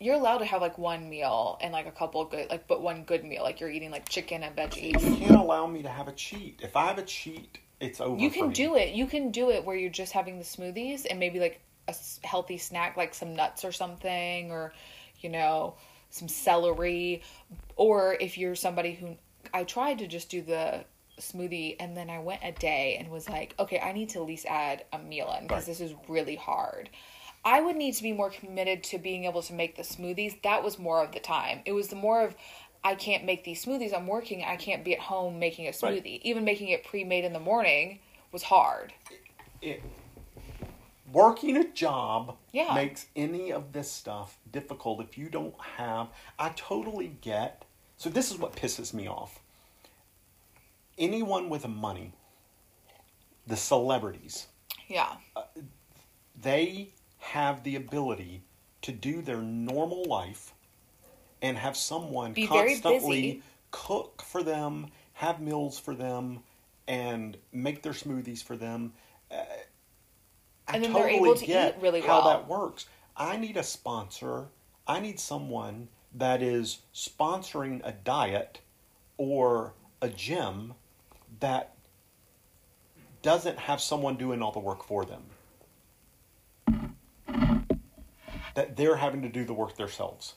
you're allowed to have like one meal and like a couple of good, like, but one good meal, like you're eating like chicken and veggies. You can't allow me to have a cheat. If I have a cheat, it's over. You can do it. You can do it where you're just having the smoothies and maybe like a healthy snack, like some nuts or something, or you know, some celery. Or if you're somebody who I tried to just do the smoothie and then I went a day and was like, okay, I need to at least add a meal in because Right. this is really hard. I would need to be more committed to being able to make the smoothies. That was more of the time. It was the more of I can't make these smoothies. I'm working. I can't be at home making a Right. smoothie. Even making it pre-made in the morning was hard. it, working a job Yeah. makes any of this stuff difficult if you don't have i totally get so this is what pisses me off anyone with money the celebrities Yeah. Uh, they have the ability to do their normal life and have someone Be constantly cook for them, have meals for them, and make their smoothies for them. Uh, I And then they're totally able to get eat really how well. that works. I need a sponsor. I need someone that is sponsoring a diet or a gym that doesn't have someone doing all the work for them. That they're having to do the work themselves.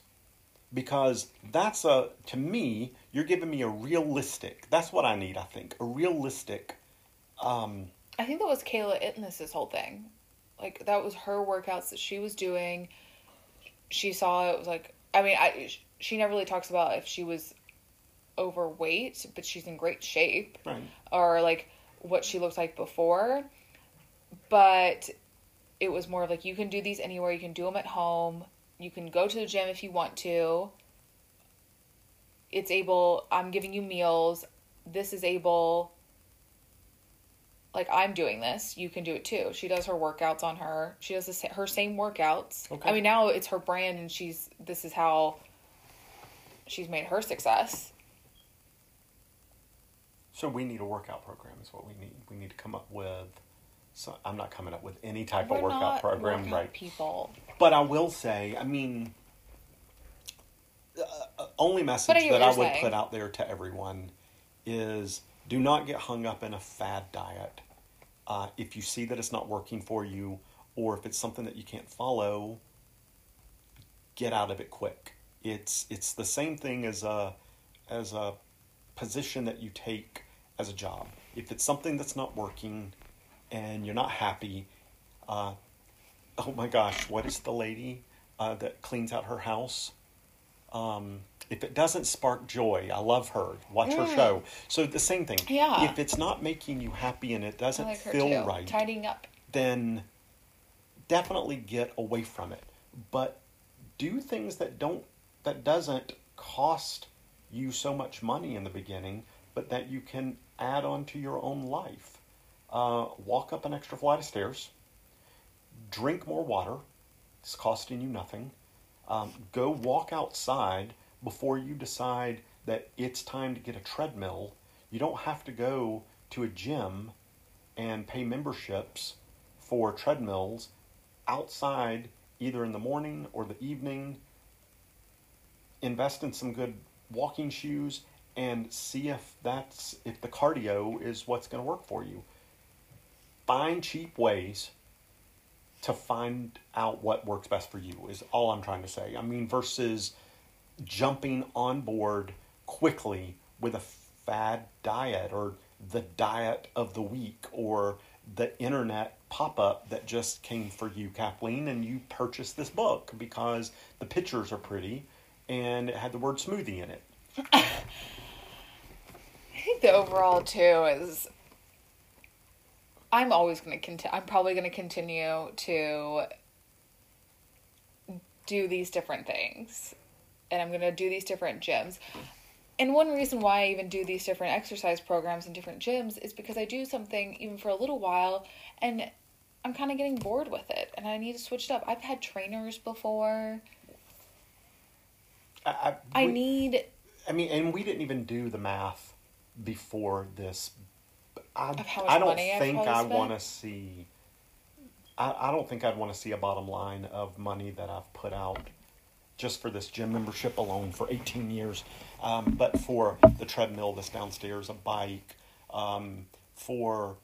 Because that's a, to me, you're giving me a realistic, that's what I need, I think, a realistic, um, I think that was Kayla Itsines's whole thing. Like that was her workouts that she was doing. She saw it was like I mean I she never really talks about if she was overweight, but she's in great shape right. or like what she looked like before. But it was more of like you can do these anywhere, you can do them at home, you can go to the gym if you want to. It's able, I'm giving you meals. This is able like I'm doing this, you can do it too. She does her workouts on her. She does the, her same workouts. Okay. I mean, now it's her brand, and she's this is how she's made her success. So we need a workout program. Is what we need. We need to come up with. So I'm not coming up with any type of We're workout not program, right? People, But I will say, I mean, uh, uh, only message But I get that I would saying. put out there to everyone is do not get hung up in a fad diet. Uh, if you see that it's not working for you, or if it's something that you can't follow, get out of it quick. It's it's the same thing as a as a position that you take as a job. If it's something that's not working and you're not happy, uh, oh my gosh, what is the lady uh, that cleans out her house? Um, if it doesn't spark joy, I love her. Watch her Mm. show. So the same thing. Yeah. If it's not making you happy and it doesn't like feel too. right, Tidying up. then definitely get away from it. But do things that don't that doesn't cost you so much money in the beginning, but that you can add on to your own life. Uh, walk up an extra flight of stairs. Drink more water. It's costing you nothing. Um, go walk outside before you decide that it's time to get a treadmill. You don't have to go to a gym and pay memberships for treadmills outside either in the morning or the evening. Invest in some good walking shoes and see if that's if the cardio is what's going to work for you. Find cheap ways to find out what works best for you is all I'm trying to say. I mean versus jumping on board quickly with a fad diet or the diet of the week or the internet pop up that just came for you, Kathleen, and you purchased this book because the pictures are pretty and it had the word smoothie in it. <laughs> I think the overall too is I'm always going to continue I'm probably going to continue to do these different things and I'm going to do these different gyms. And one reason why I even do these different exercise programs in different gyms is because I do something even for a little while and I'm kind of getting bored with it and I need to switch it up. I've had trainers before. I, I, I need I mean, and we didn't even do the math before this. I, Of how much I don't think I want to see. I, I don't think I'd want to see a bottom line of money that I've put out just for this gym membership alone for 18 years. Um, but for the treadmill that's downstairs, a bike, um, for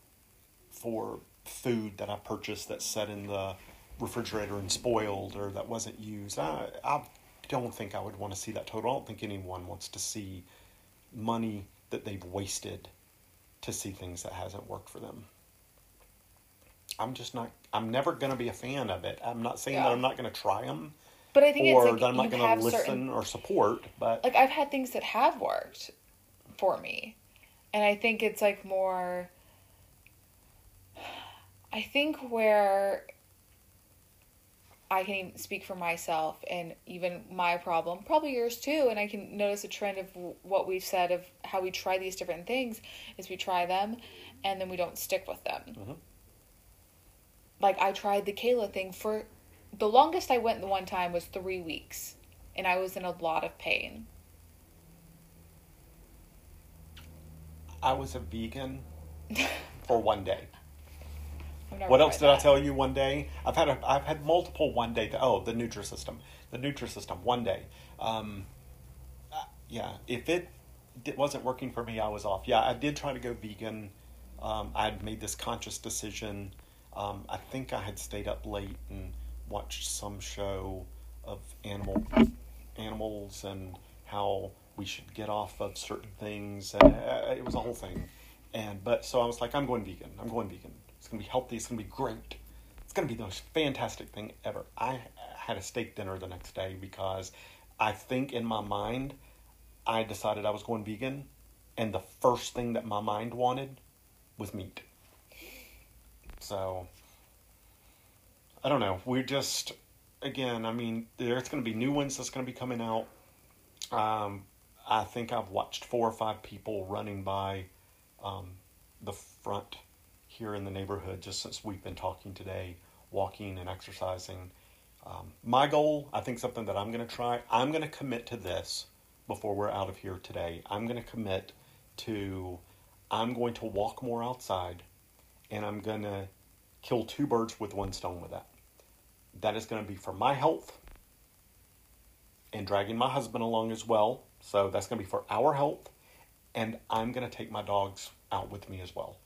for food that I purchased that's set in the refrigerator and spoiled or that wasn't used. I, I don't think I would want to see that total. I don't think anyone wants to see money that they've wasted to see things that hasn't worked for them. I'm just not. I'm never going to be a fan of it. I'm not saying that I'm not going to try them but I think or it's like that I'm not going to listen certain or support. But like I've had things that have worked for me. And I think it's like more I think where I can even speak for myself and even my problem, probably yours too, and I can notice a trend of what we've said of how we try these different things is we try them and then we don't stick with them. Mhm. Like I tried the Kayla thing for the longest I went the one time was 3 weeks and I was in a lot of pain. I was a vegan for one day. What else did I tell you one day? I've had a, I've had multiple one day. oh, the Nutrisystem, the Nutrisystem. One day, um, uh, yeah. If it di- wasn't working for me, I was off. Yeah, I did try to go vegan. Um, I had made this conscious decision. Um, I think I had stayed up late and watched some show of animal animals and how we should get off of certain things. And uh, it was a whole thing. And but so I was like, I'm going vegan. I'm going vegan. It's gonna be healthy. It's gonna be great. It's gonna be the most fantastic thing ever. I had a steak dinner the next day because I think in my mind I decided I was going vegan, and the first thing that my mind wanted was meat. So I don't know. We're just again. I mean, there's going to be new ones that's going to be coming out. Um, I think I've watched four or five people running by um, the front here in the neighborhood just since we've been talking today, walking and exercising. Um, my goal, I think something that I'm going to try, I'm going to commit to this before we're out of here today. I'm going to commit to, I'm going to walk more outside and I'm going to kill two birds with one stone with that. That is going to be for my health and dragging my husband along as well. So that's going to be for our health. And I'm going to take my dogs out with me as well.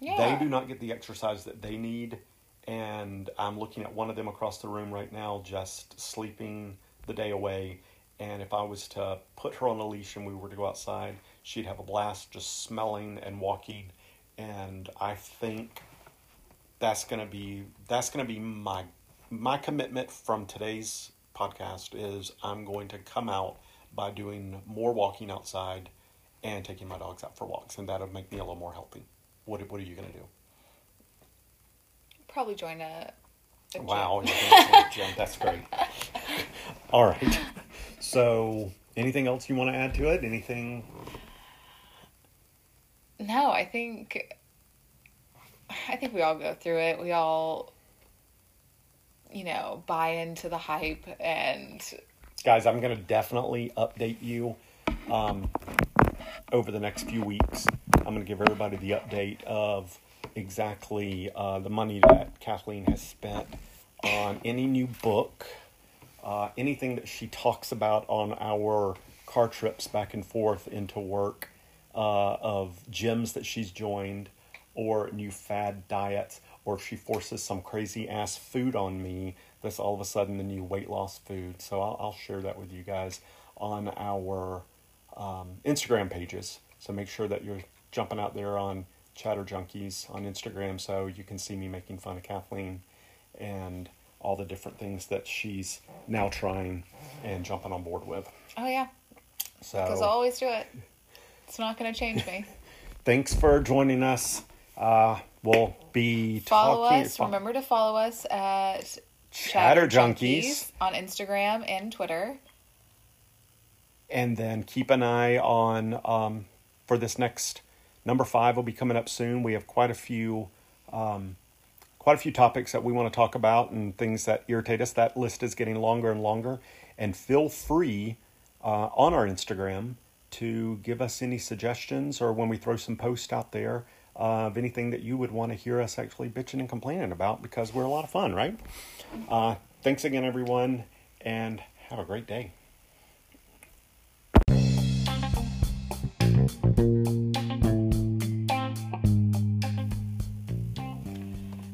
Yeah. They do not get the exercise that they need. And I'm looking at one of them across the room right now, just sleeping the day away. And if I was to put her on a leash and we were to go outside, she'd have a blast just smelling and walking. And I think that's gonna be that's gonna be my my commitment from today's podcast is I'm going to come out by doing more walking outside and taking my dogs out for walks, and that'll make me a little more healthy. What what are you gonna do? Probably join a. a. Wow, you're going <laughs> to gym. That's great. All right. So, anything else you want to add to it? Anything? No, I think. I think we all go through it. We all, you know, buy into the hype and Guys, I'm going to definitely update you um, over the next few weeks. I'm going to give everybody the update of exactly uh, the money that Kathleen has spent on any new book, uh, anything that she talks about on our car trips back and forth into work, uh, of gyms that she's joined, or new fad diets, or if she forces some crazy ass food on me that's all of a sudden the new weight loss food. So I'll, I'll share that with you guys on our um, Instagram pages. So make sure that you're jumping out there on Chatter Junkies on Instagram so you can see me making fun of Kathleen and all the different things that she's now trying and jumping on board with. oh yeah, So because I'll always do it. It's not going to change me. <laughs> thanks for joining us. Uh, we'll be follow talking. us. Remember to follow us at Chatter Junkies. on Instagram and Twitter. and then keep an eye on um, for this next number five will be coming up soon. We have quite a few, um, quite a few topics that we want to talk about and things that irritate us. That list is getting longer and longer. And feel free uh, on our Instagram to give us any suggestions or when we throw some posts out there uh, of anything that you would want to hear us actually bitching and complaining about because we're a lot of fun, right? Uh, thanks again, everyone, and have a great day.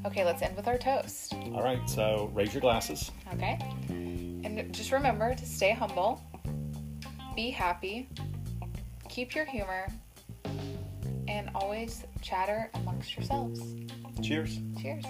Okay, let's end with our toast. All right, so raise your glasses. Okay. And just remember to stay humble, be happy, keep your humor, and always chatter amongst yourselves. Cheers. Cheers.